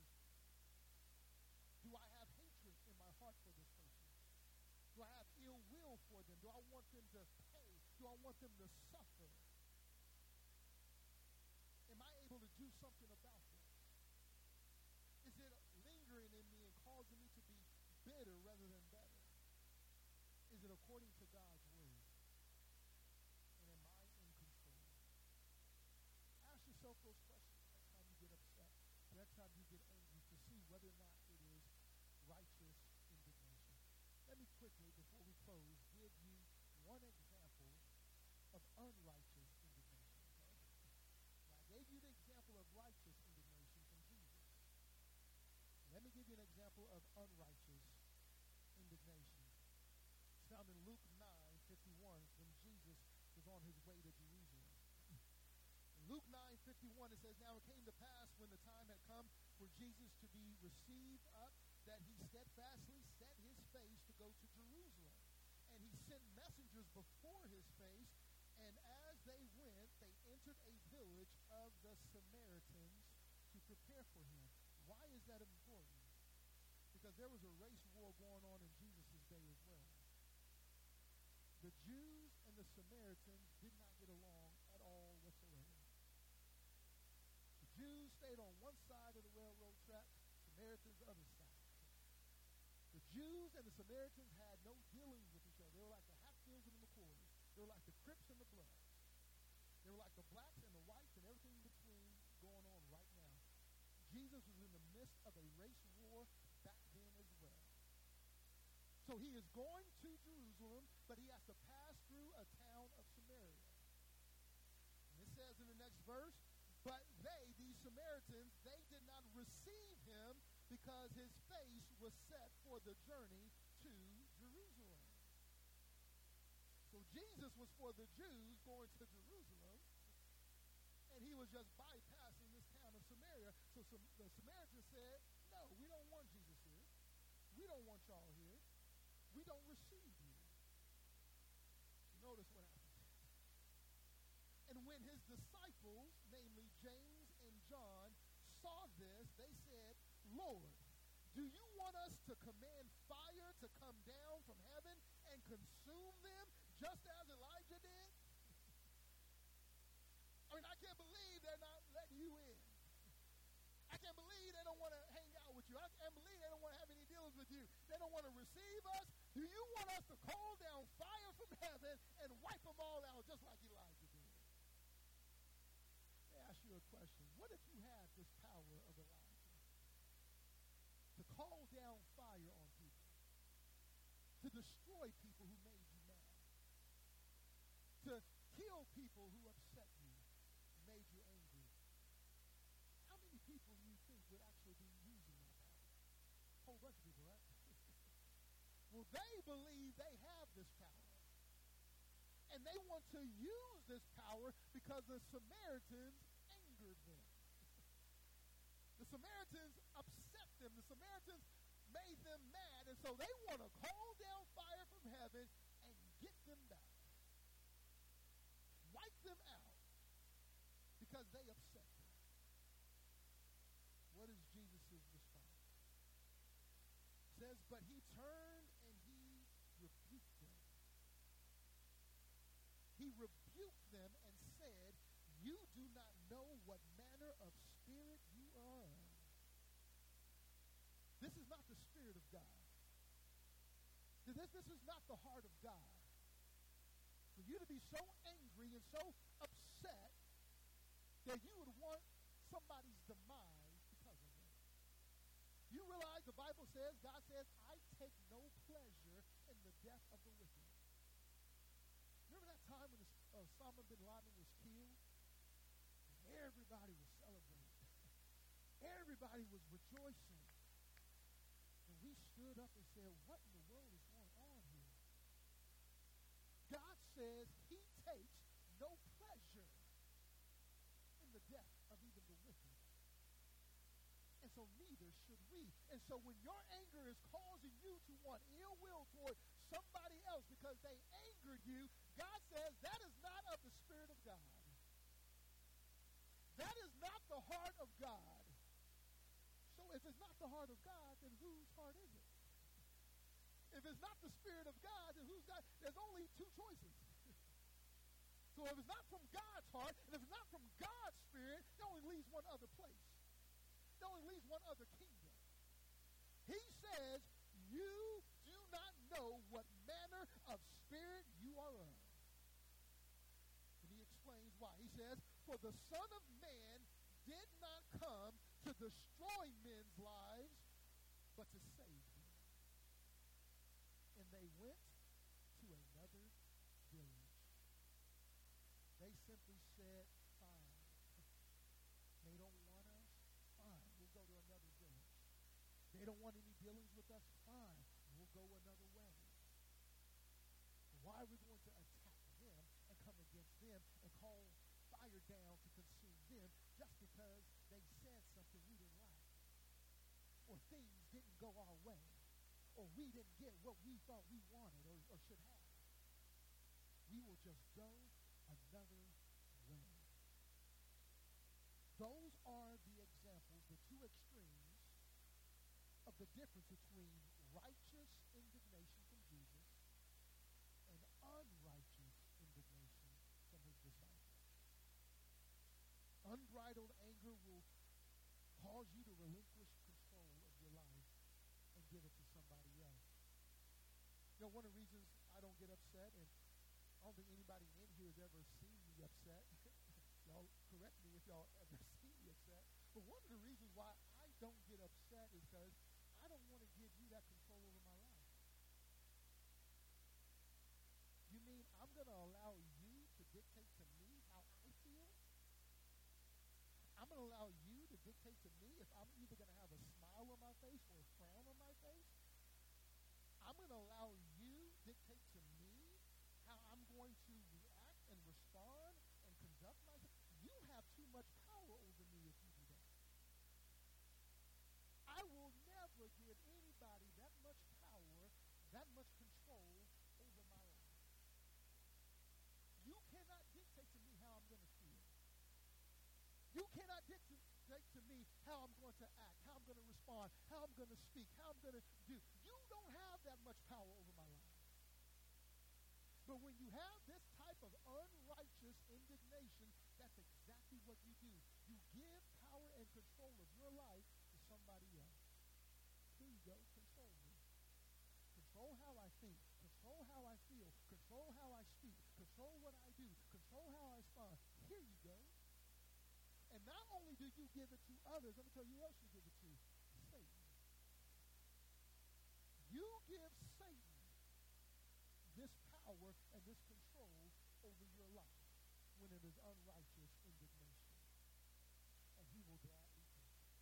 I want them to suffer? Am I able to do something about this? Is it lingering in me and causing me to be bitter rather than better? Is it according to God's word? And am I in control? Ask yourself those questions next time you get upset, next time you get angry, to see whether or not it is righteous indignation. Let me quickly, before we close, give you one example of unrighteous indignation. Okay? I gave you the example of righteous indignation from Jesus. Let me give you an example of unrighteous indignation. It's found in Luke 9, 51, when Jesus was on his way to Jerusalem. Luke 9, 51, it says, Now it came to pass when the time had come for Jesus to be received up, that he steadfastly set his face to go to Jerusalem. And he sent messengers before his face, and as they went, they entered a village of the Samaritans to prepare for him. Why is that important? Because there was a race war going on in Jesus' day as well. The Jews the Samaritans did not get along at all whatsoever. The Jews stayed on one side of the railroad track, Samaritans the other side. The Jews and the Samaritans had no dealings with each other. They were like the Hatfields and the McCoys. They were like the Crips and the Bloods. They were like the blacks and the whites and everything in between going on right now. Jesus was in the midst of a race war back then as well. So he is going to Jerusalem, but he has to pass through a town of Samaria. And it says in the next verse, but they, these Samaritans, they did not receive him because his face was set for the journey to Jerusalem. So Jesus was for the Jews going to Jerusalem, and he was just bypassing this town of Samaria. So some, the Samaritans said, no, we don't want Jesus here. We don't want y'all here. We don't receive you. Notice what happened. And when his disciples, namely James and John, saw this, they said, Lord, do you want us to command fire to come down from heaven and consume them just as Elijah did? I mean, I can't believe they're not letting you in. I can't believe they don't want to hang out with you. I can't believe they don't want to have any dealings with you. They don't want to receive us. Do you want us to call down fire from heaven and wipe them all out just like Elijah did? Let me ask you a question. What if you had this power of Elijah? To call down fire on people. To destroy people who made you mad. To kill people who upset you, made you angry. How many people do you think would actually be using that power? A whole bunch of people, right? well, they believe they have this power. And they want to use this power because the Samaritans angered them. the Samaritans upset them. The Samaritans made them mad. And so they want to call down fire from heaven and get them back. Wipe them out because they upset them. What is Jesus' response? It says, but he turned and he rebuked them. He rebuked them and said, You do not know what manner of spirit you are of. This is not the spirit of God. This, this is not the heart of God. For you to be so angry and so upset that you would want somebody's demise because of it. You realize the Bible says, God says, I take no pleasure in the death of the wicked. Remember that time when uh, Osama bin Laden was killed? Everybody was celebrating. Everybody was rejoicing. And we stood up and said, what in the world is going on here? God says he takes no pleasure in the death of even the wicked. And so neither should we. And so when your anger is causing you to want ill will toward somebody else because they angered you, God says that is not of the Spirit of God. That is not the heart of God. So if it's not the heart of God, then whose heart is it? If it's not the Spirit of God, then who's God? There's only two choices. So if it's not from God's heart, and if it's not from God's spirit, it only leaves one other place. It only leaves one other kingdom. He says, You do not know what manner of spirit you are of. And he explains why. He says, For the Son of Man did not come to destroy men's lives, but to save them. And they went to another village. They simply said, Fine. They don't want us? Fine. We'll go to another village. They don't want any dealings with us? Fine. We'll go another way. Why are we going to attack them and come against them and call fire down to consume them just because they said something we didn't like? Or things didn't go our way? Or we didn't get what we thought we wanted or, or should have? We will just go another way. Those are the examples, the two extremes of the difference between righteous indignation from Jesus and unrighteous indignation from his disciples. Unbridled anger will cause you to relinquish control of your life and give it to somebody else. You know, one of the reasons I don't get upset, and don't think anybody in here has ever seen me upset. y'all correct me if y'all ever seen me upset. But one of the reasons why I don't get upset is because I don't want to give you that control over my life. You mean I'm going to allow you to dictate to me how I feel? I'm going to allow you to dictate to me if I'm either going to have a smile on my face or a frown on my face? I'm going to allow you dictate to me how I'm going to react and respond and conduct myself. You have too much power over me if you do that. I will never give anybody that much power, that much control over my life. You cannot dictate to me how I'm going to feel. You cannot dictate to me how I'm going to act, how I'm going to respond, how I'm going to speak, how I'm going to do. You don't have that much power over my life. But when you have this type of unrighteous indignation, that's exactly what you do. You give power and control of your life to somebody else. Here you go. Control me. Control how I think. Control how I feel. Control how I speak. Control what I do. Control how I respond. Here you go. And not only do you give it to others, let me tell you who else you give it to. Satan. You give Satan this power and this control over your life when it is unrighteous indignation. And he will gladly take it.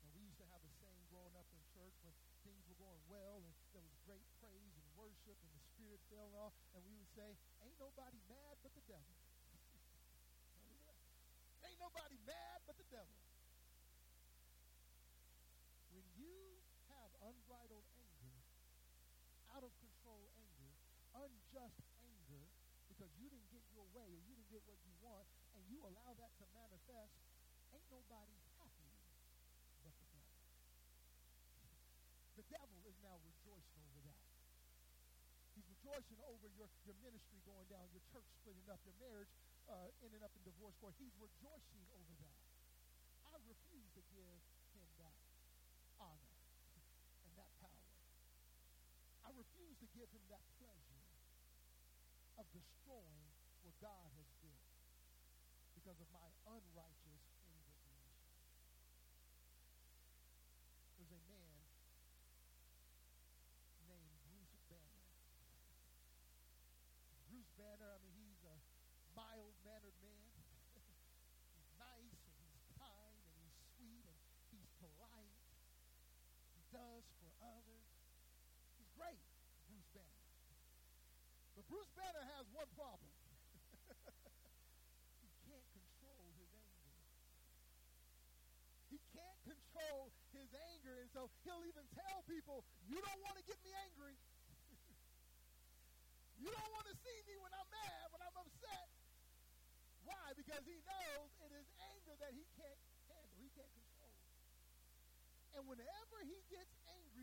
Now, we used to have a saying growing up in church when things were going well and there was great praise and worship and the Spirit fell off, and we would say, Ain't nobody mad but the devil. Ain't nobody mad but the devil. When you have unbridled anger, out of control anger, unjust anger, because you didn't get your way or you didn't get what you want, and you allow that to manifest, ain't nobody happy but the devil. The devil is now rejoicing over that. He's rejoicing over your, your ministry going down, your church splitting up, your marriage uh, ending up in divorce court. He's rejoicing over that. I refuse to give him that honor and that power. I refuse to give him that pleasure of destroying what God has built because of my unrighteous indignation. There's a man named Bruce Banner. Bruce Banner, I mean, he's a mild-mannered man. he's nice and he's kind and he's sweet and he's polite. He He's great, Bruce Banner. But Bruce Banner has one problem. he can't control his anger. He can't control his anger, and so he'll even tell people, you don't want to get me angry. you don't want to see me when I'm mad, when I'm upset. Why? Because he knows it is anger that he can't handle, he can't control. And whenever he gets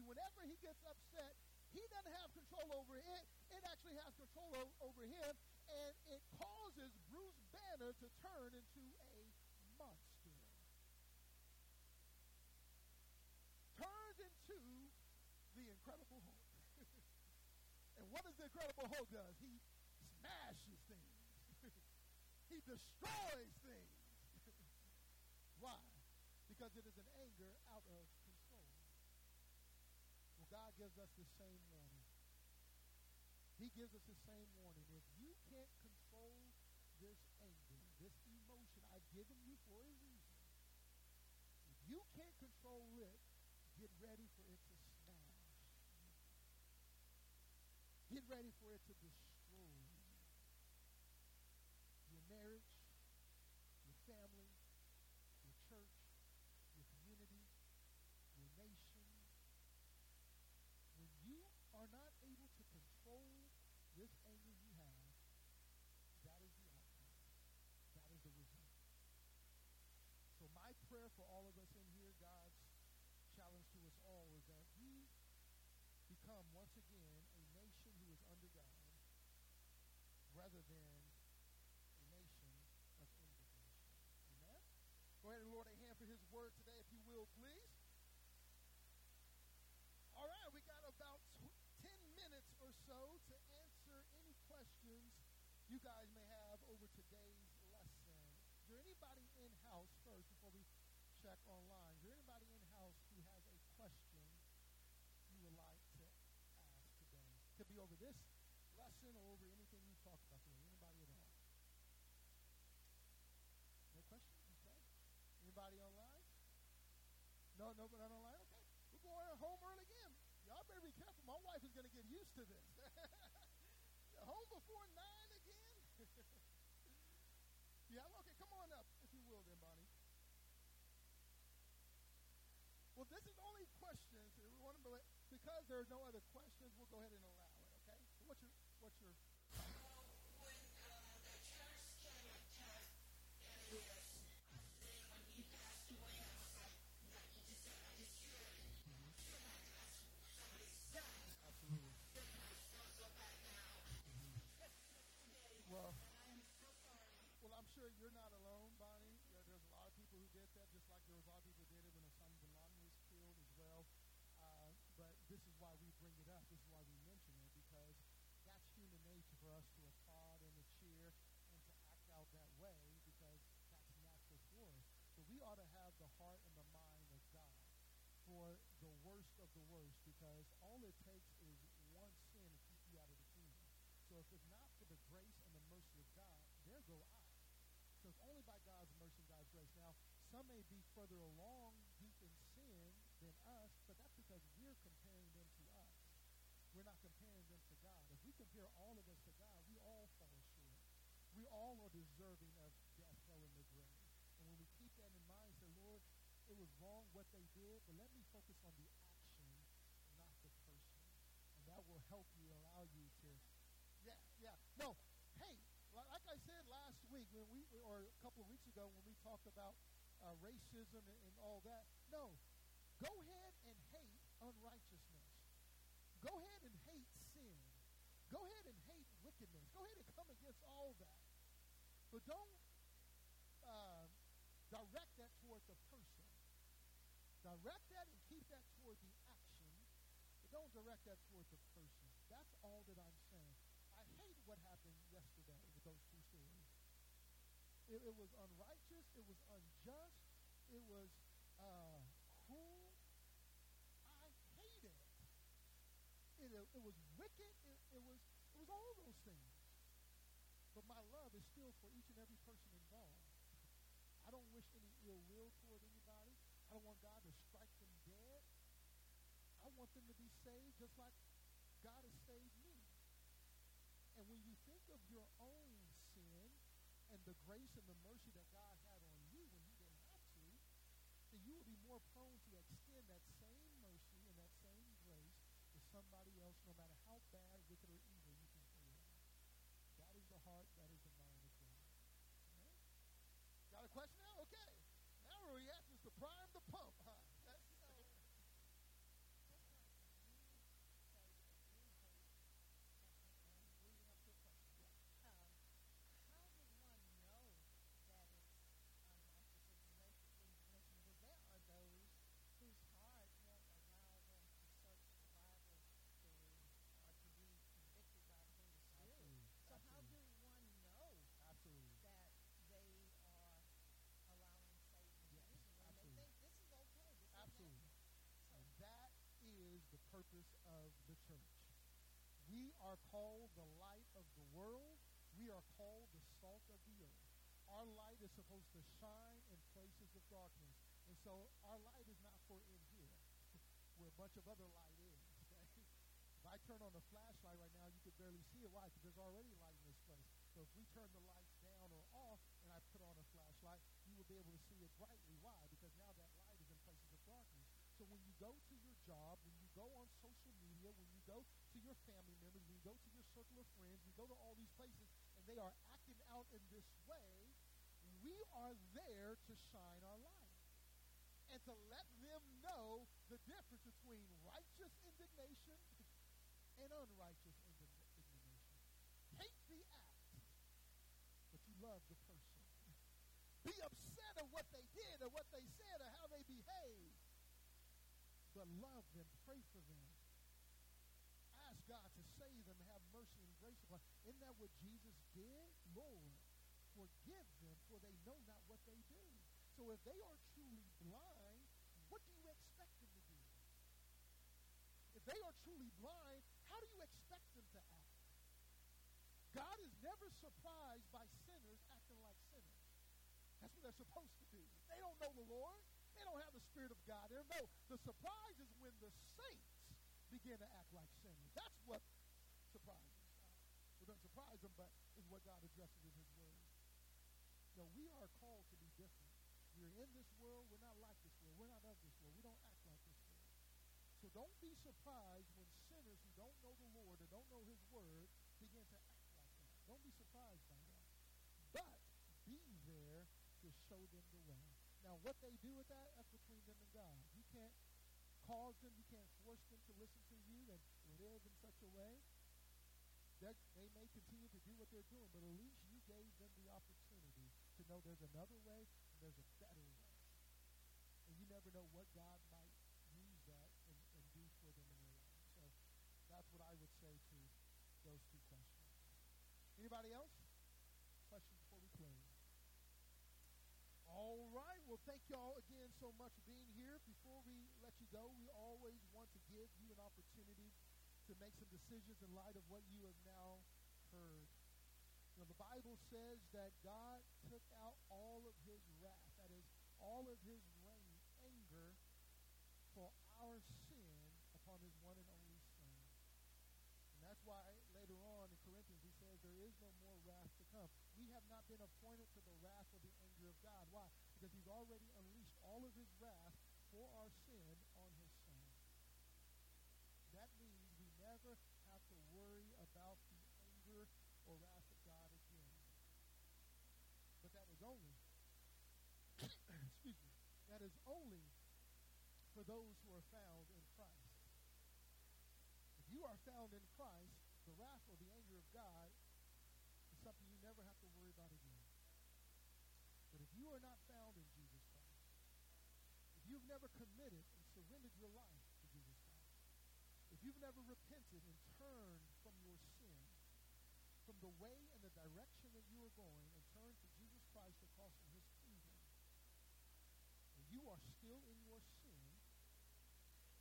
whenever he gets upset, he doesn't have control over it. It actually has control o- over him. and it causes Bruce Banner to turn into a monster. Turns into the Incredible Hulk. and what does the Incredible Hulk does? He smashes things. he destroys things. Why? Because it is an anger out of control. Well, God gives us the same warning. He gives us the same warning. If you can't control this anger, this emotion I've given you for a reason, if you can't control it, get ready for it to smash. Get ready for it to destroy. Your marriage, your family, your church, your community, your nation. When you are not able to control this anger you have, that is the outcome. That is the result. So my prayer for all of us in here, God's challenge to us all, is that we become once again a nation who is under God rather than a nation of indignation. Amen? Go ahead and Lord a hand for his word today, if you will, please. All right, we got about tw- 10 minutes or so to answer any questions you guys may have over today's lesson. Is there anybody in house first before we check online? Is there anybody in house who has a question you would like to ask today? Could be over this lesson or over anything we talked about today. Anybody at all? No questions? Okay. Anybody online? No, no, not online? Okay. We're going home early again. Y'all better be careful. My wife is going to get used to this. home before nine again? Yeah, okay, come on up, if you will, then, Bonnie. Well, this is only questions. We want to, because there are no other questions, we'll go ahead and allow it, okay? What's your, what's your, I'm you're not alone, Bonnie. Yeah, there's a lot of people who did that, just like there was a lot of people who did it when Osama bin Laden was killed as well. Uh, but this is why we bring it up. This is why we mention it because that's human nature for us to applaud and to cheer and to act out that way because that's natural for us. But we ought to have the heart and the mind of God for the worst of the worst because all it takes is one sin to keep you out of the kingdom. So if it's not for the grace and the mercy of God, there go I. So it's only by God's mercy and God's grace. Now, some may be further along deep in sin than us, but that's because we're comparing them to us. We're not comparing them to God. If we compare all of us to God, we all fall short. We all are deserving of death, hell, and the grave. And when we keep that in mind, say, Lord, it was wrong what they did, but let me focus on the action, not the person. And that will help you, allow you to, yeah, yeah. No, I said last week when we, or a couple of weeks ago when we talked about uh, racism and, and all that, no, go ahead and hate unrighteousness. Go ahead and hate sin. Go ahead and hate wickedness. Go ahead and come against all that. But don't uh, direct that toward the person. Direct that and keep that toward the action, but don't direct that toward the person. That's all that I'm saying. I hate what happened yesterday with those two stories. It, it was unrighteous. It was unjust. It was uh, cruel. I hate it. It, it, it was wicked. It, it was it was all those things. But my love is still for each and every person involved. I don't wish any ill will toward anybody. I don't want God to strike them dead. I want them to be saved just like God has saved me. And when you think of your own and the grace and the mercy that God had on you when you didn't have to, then you will be more prone to extend that same mercy and that same grace to somebody else, no matter how bad, wicked, or evil you can feel. That is the heart, that is the mind of God. Amen? Got a question now? Okay. Now we at is to prime the pump, We are called the light of the world. We are called the salt of the earth. Our light is supposed to shine in places of darkness. And so our light is not for in here, where a bunch of other light is. Okay? If I turn on the flashlight right now, you could barely see it. Why? Because there's already light in this place. So if we turn the lights down or off and I put on a flashlight, you will be able to see it brightly. Why? Because now that light is in places of darkness. So when you go to your job, when you go on social media, when you go your family members, you go to your circle of friends, you go to all these places, and they are acting out in this way, we are there to shine our light and to let them know the difference between righteous indignation and unrighteous indignation. Hate the act, but you love the person. Be upset at what they did or what they said or how they behaved, but love them, pray for them. Save them, have mercy and grace upon them. Isn't that what Jesus did? Lord, forgive them, for they know not what they do. So if they are truly blind, what do you expect them to do? If they are truly blind, how do you expect them to act? God is never surprised by sinners acting like sinners. That's what they're supposed to do. They don't know the Lord. They don't have the Spirit of God there. No, the surprise is when the saints begin to act like sinners. That's what surprises God. Well, doesn't surprise them, but is what God addresses in his word. No, we are called to be different. We're in this world. We're not like this world. We're not of this world. We don't act like this world. So don't be surprised when sinners who don't know the Lord or don't know his word begin to act like that. Don't be surprised by that. But be there to show them the way. Now, what they do with that, that's between them and God. You can't cause them, you can't force them to listen to you and live in such a way. They're, may continue to do what they're doing, but at least you gave them the opportunity to know there's another way and there's a better way. And you never know what God might use that and, and do for them in their life. So that's what I would say to those two questions. Anybody else? Questions before we close? All right. Well, thank y'all again so much for being here. Before we let you go, we always want to give you an opportunity to make some decisions in light of what you have now heard. You know, the Bible says that God took out all of his wrath, that is, all of his rain, anger for our sin upon his one and only Son. And that's why later on in Corinthians he says there is no more wrath to come. We have not been appointed to the wrath or the anger of God. Why? Because he's already unleashed all of his wrath for our sin on his Son. That means we never have to worry about the anger or wrath of God again. But that is only, excuse me, that is only for those who are found in Christ. If you are found in Christ, the wrath or the anger of God is something you never have to worry about again. But if you are not found in Jesus Christ, if you've never committed and surrendered your life to Jesus Christ, if you've never repented and turned from your sin, from the way and the direction that you are going, and turned to Jesus Christ across from his kingdom, and you are still in your sin,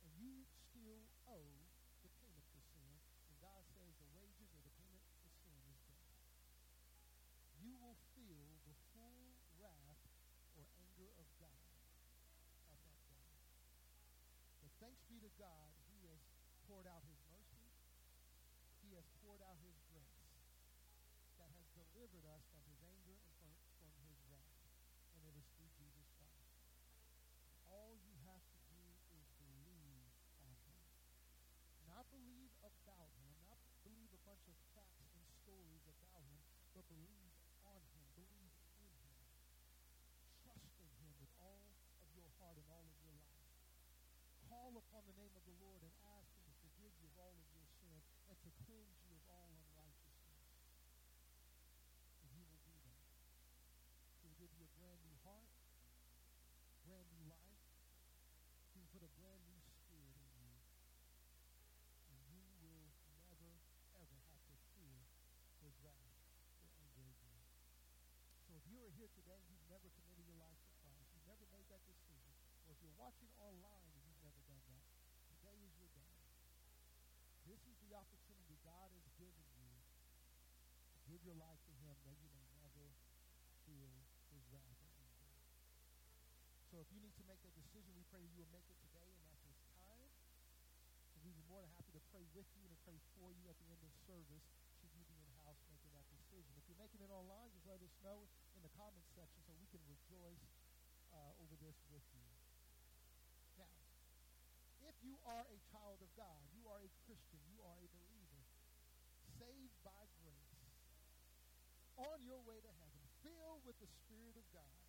and you still owe the payment for sin, and God says the wages or the payment for sin is death, you will feel the full wrath or anger of God at that day. But thanks be to God, he has poured out his mercy. He has poured out his grace that has delivered us from his anger and from, from his wrath. And it is through Jesus Christ. All you have to do is believe on him. Not believe about him, not believe a bunch of facts and stories about him, but believe on him, believe in him. Trust in him with all of your heart and all of your life. Call upon the name of the Lord and ask him to forgive you of all of your sin and to cleanse you of all unrighteousness. And he will do that. He will give you a brand new heart, brand new life. He will put a brand new spirit in you. And you will never, ever have to fear his wrath or anger again. So if you are here today and you've never committed your life to Christ, you've never made that decision, or if you're watching online and you've never done that, today is your day. This is the opportunity God God has given you, give your life to him that you may never feel his wrath or anger. So if you need to make that decision, we pray that you will make it today and at this time. And we'd be more than happy to pray with you and to pray for you at the end of service should you be in-house making that decision. If you're making it online, just let us know in the comments section so we can rejoice uh, over this with you. Now, if you are a child of God, you are a Christian, you are a believer, saved by on your way to heaven, filled with the Spirit of God,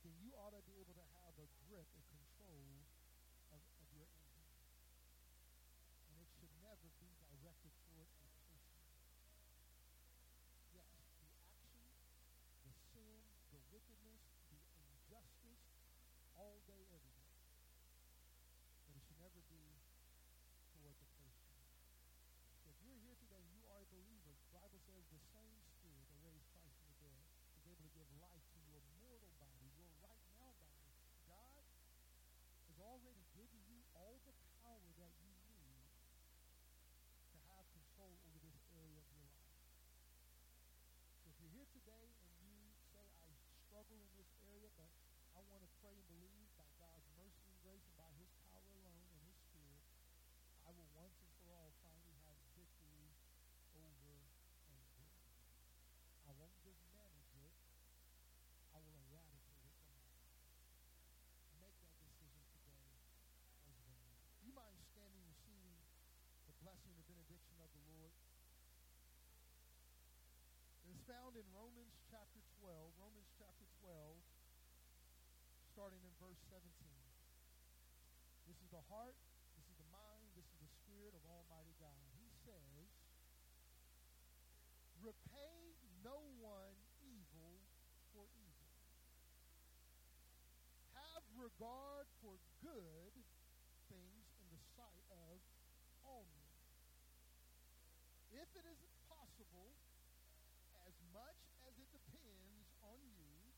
then you ought to be able to have a grip and control of, of your anger. And it should never be directed toward a person. Yes, the action, the sin, the wickedness, the injustice, all day, every day. But it should never be toward the person. So if you're here today and you are a believer, the Bible says the same Spirit that raised Christ from the dead is able to give life to your mortal body, your right now body. God has already given you all the power that you need to have control over this area of your life. So if you're here today and you say, I struggle in this area, but I want to pray and believe by God's mercy and grace and by his power alone and his spirit, I will once and for all finally have victory over anger. I won't just manage it, I will eradicate it from my life. Make that decision today as well. You mind standing and receiving the blessing and benediction of the Lord? It is found in Romans chapter 12, Romans chapter 12, starting in verse 17. This is the heart, this is the mind, this is the spirit of Almighty God. He says, Repay no one evil for evil. Have regard for good things in the sight of all men. If it is possible, as much as it depends on you,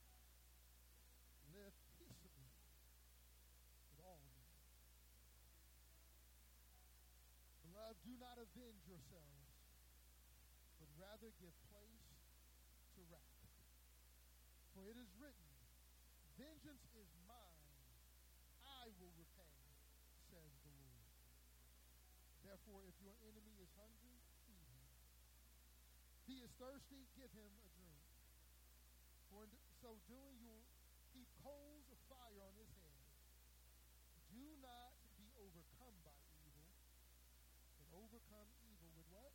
live peaceably with all men. Beloved, do not avenge yourselves, but rather give place to wrath. For it is written, Vengeance is mine, I will repay, says the Lord. Therefore, if your enemy is hungry, feed him. If he is thirsty, give him a drink. For in so doing, you will heap coals of fire on his head. Do not be overcome by evil, but overcome evil with what?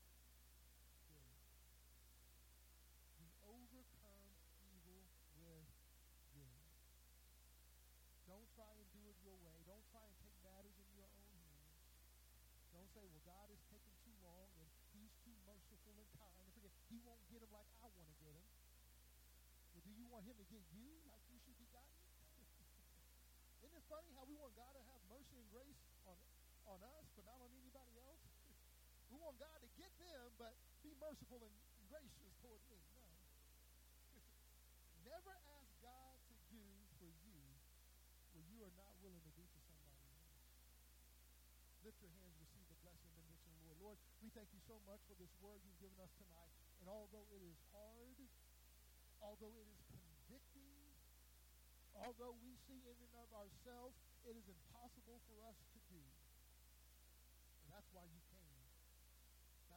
Good. Be overcome evil with good. Don't try and do it your way. Don't try and take matters in your own hands. Don't say, well, God is taking too long and he's too merciful and kind. Forget, he won't get him like I want to get him. Well, do you want him to get you like you should be gotten? Isn't it funny how we want God to have mercy and grace on, on us, but not on else? We want God to get them, but be merciful and gracious toward me. No. Never ask God to do for you what you are not willing to do for somebody else. Lift your hands, receive the blessing and benediction of the Lord. Lord, we thank you so much for this word you've given us tonight. And although it is hard, although it is convicting, although we see in and of ourselves it is impossible for us to do. And that's why you came.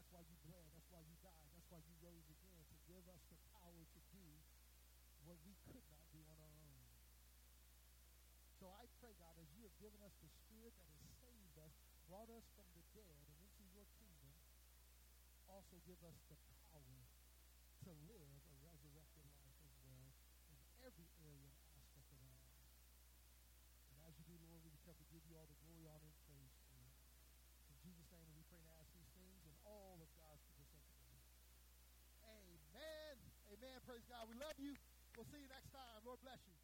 That's why you bled. That's why you died. That's why you rose again to give us the power to do what we could not do on our own. So I pray, God, as you have given us the Spirit that has saved us, brought us from the dead and into your kingdom, also give us the power to live a resurrected life as well in every area and aspect of our lives. And as you do, Lord, we careful to give you all the glory, honor, and praise for it. In Jesus' name, we pray and ask these things, and all of God's people say together. Amen. Amen. Praise God. We love you. We'll see you next time. Lord bless you.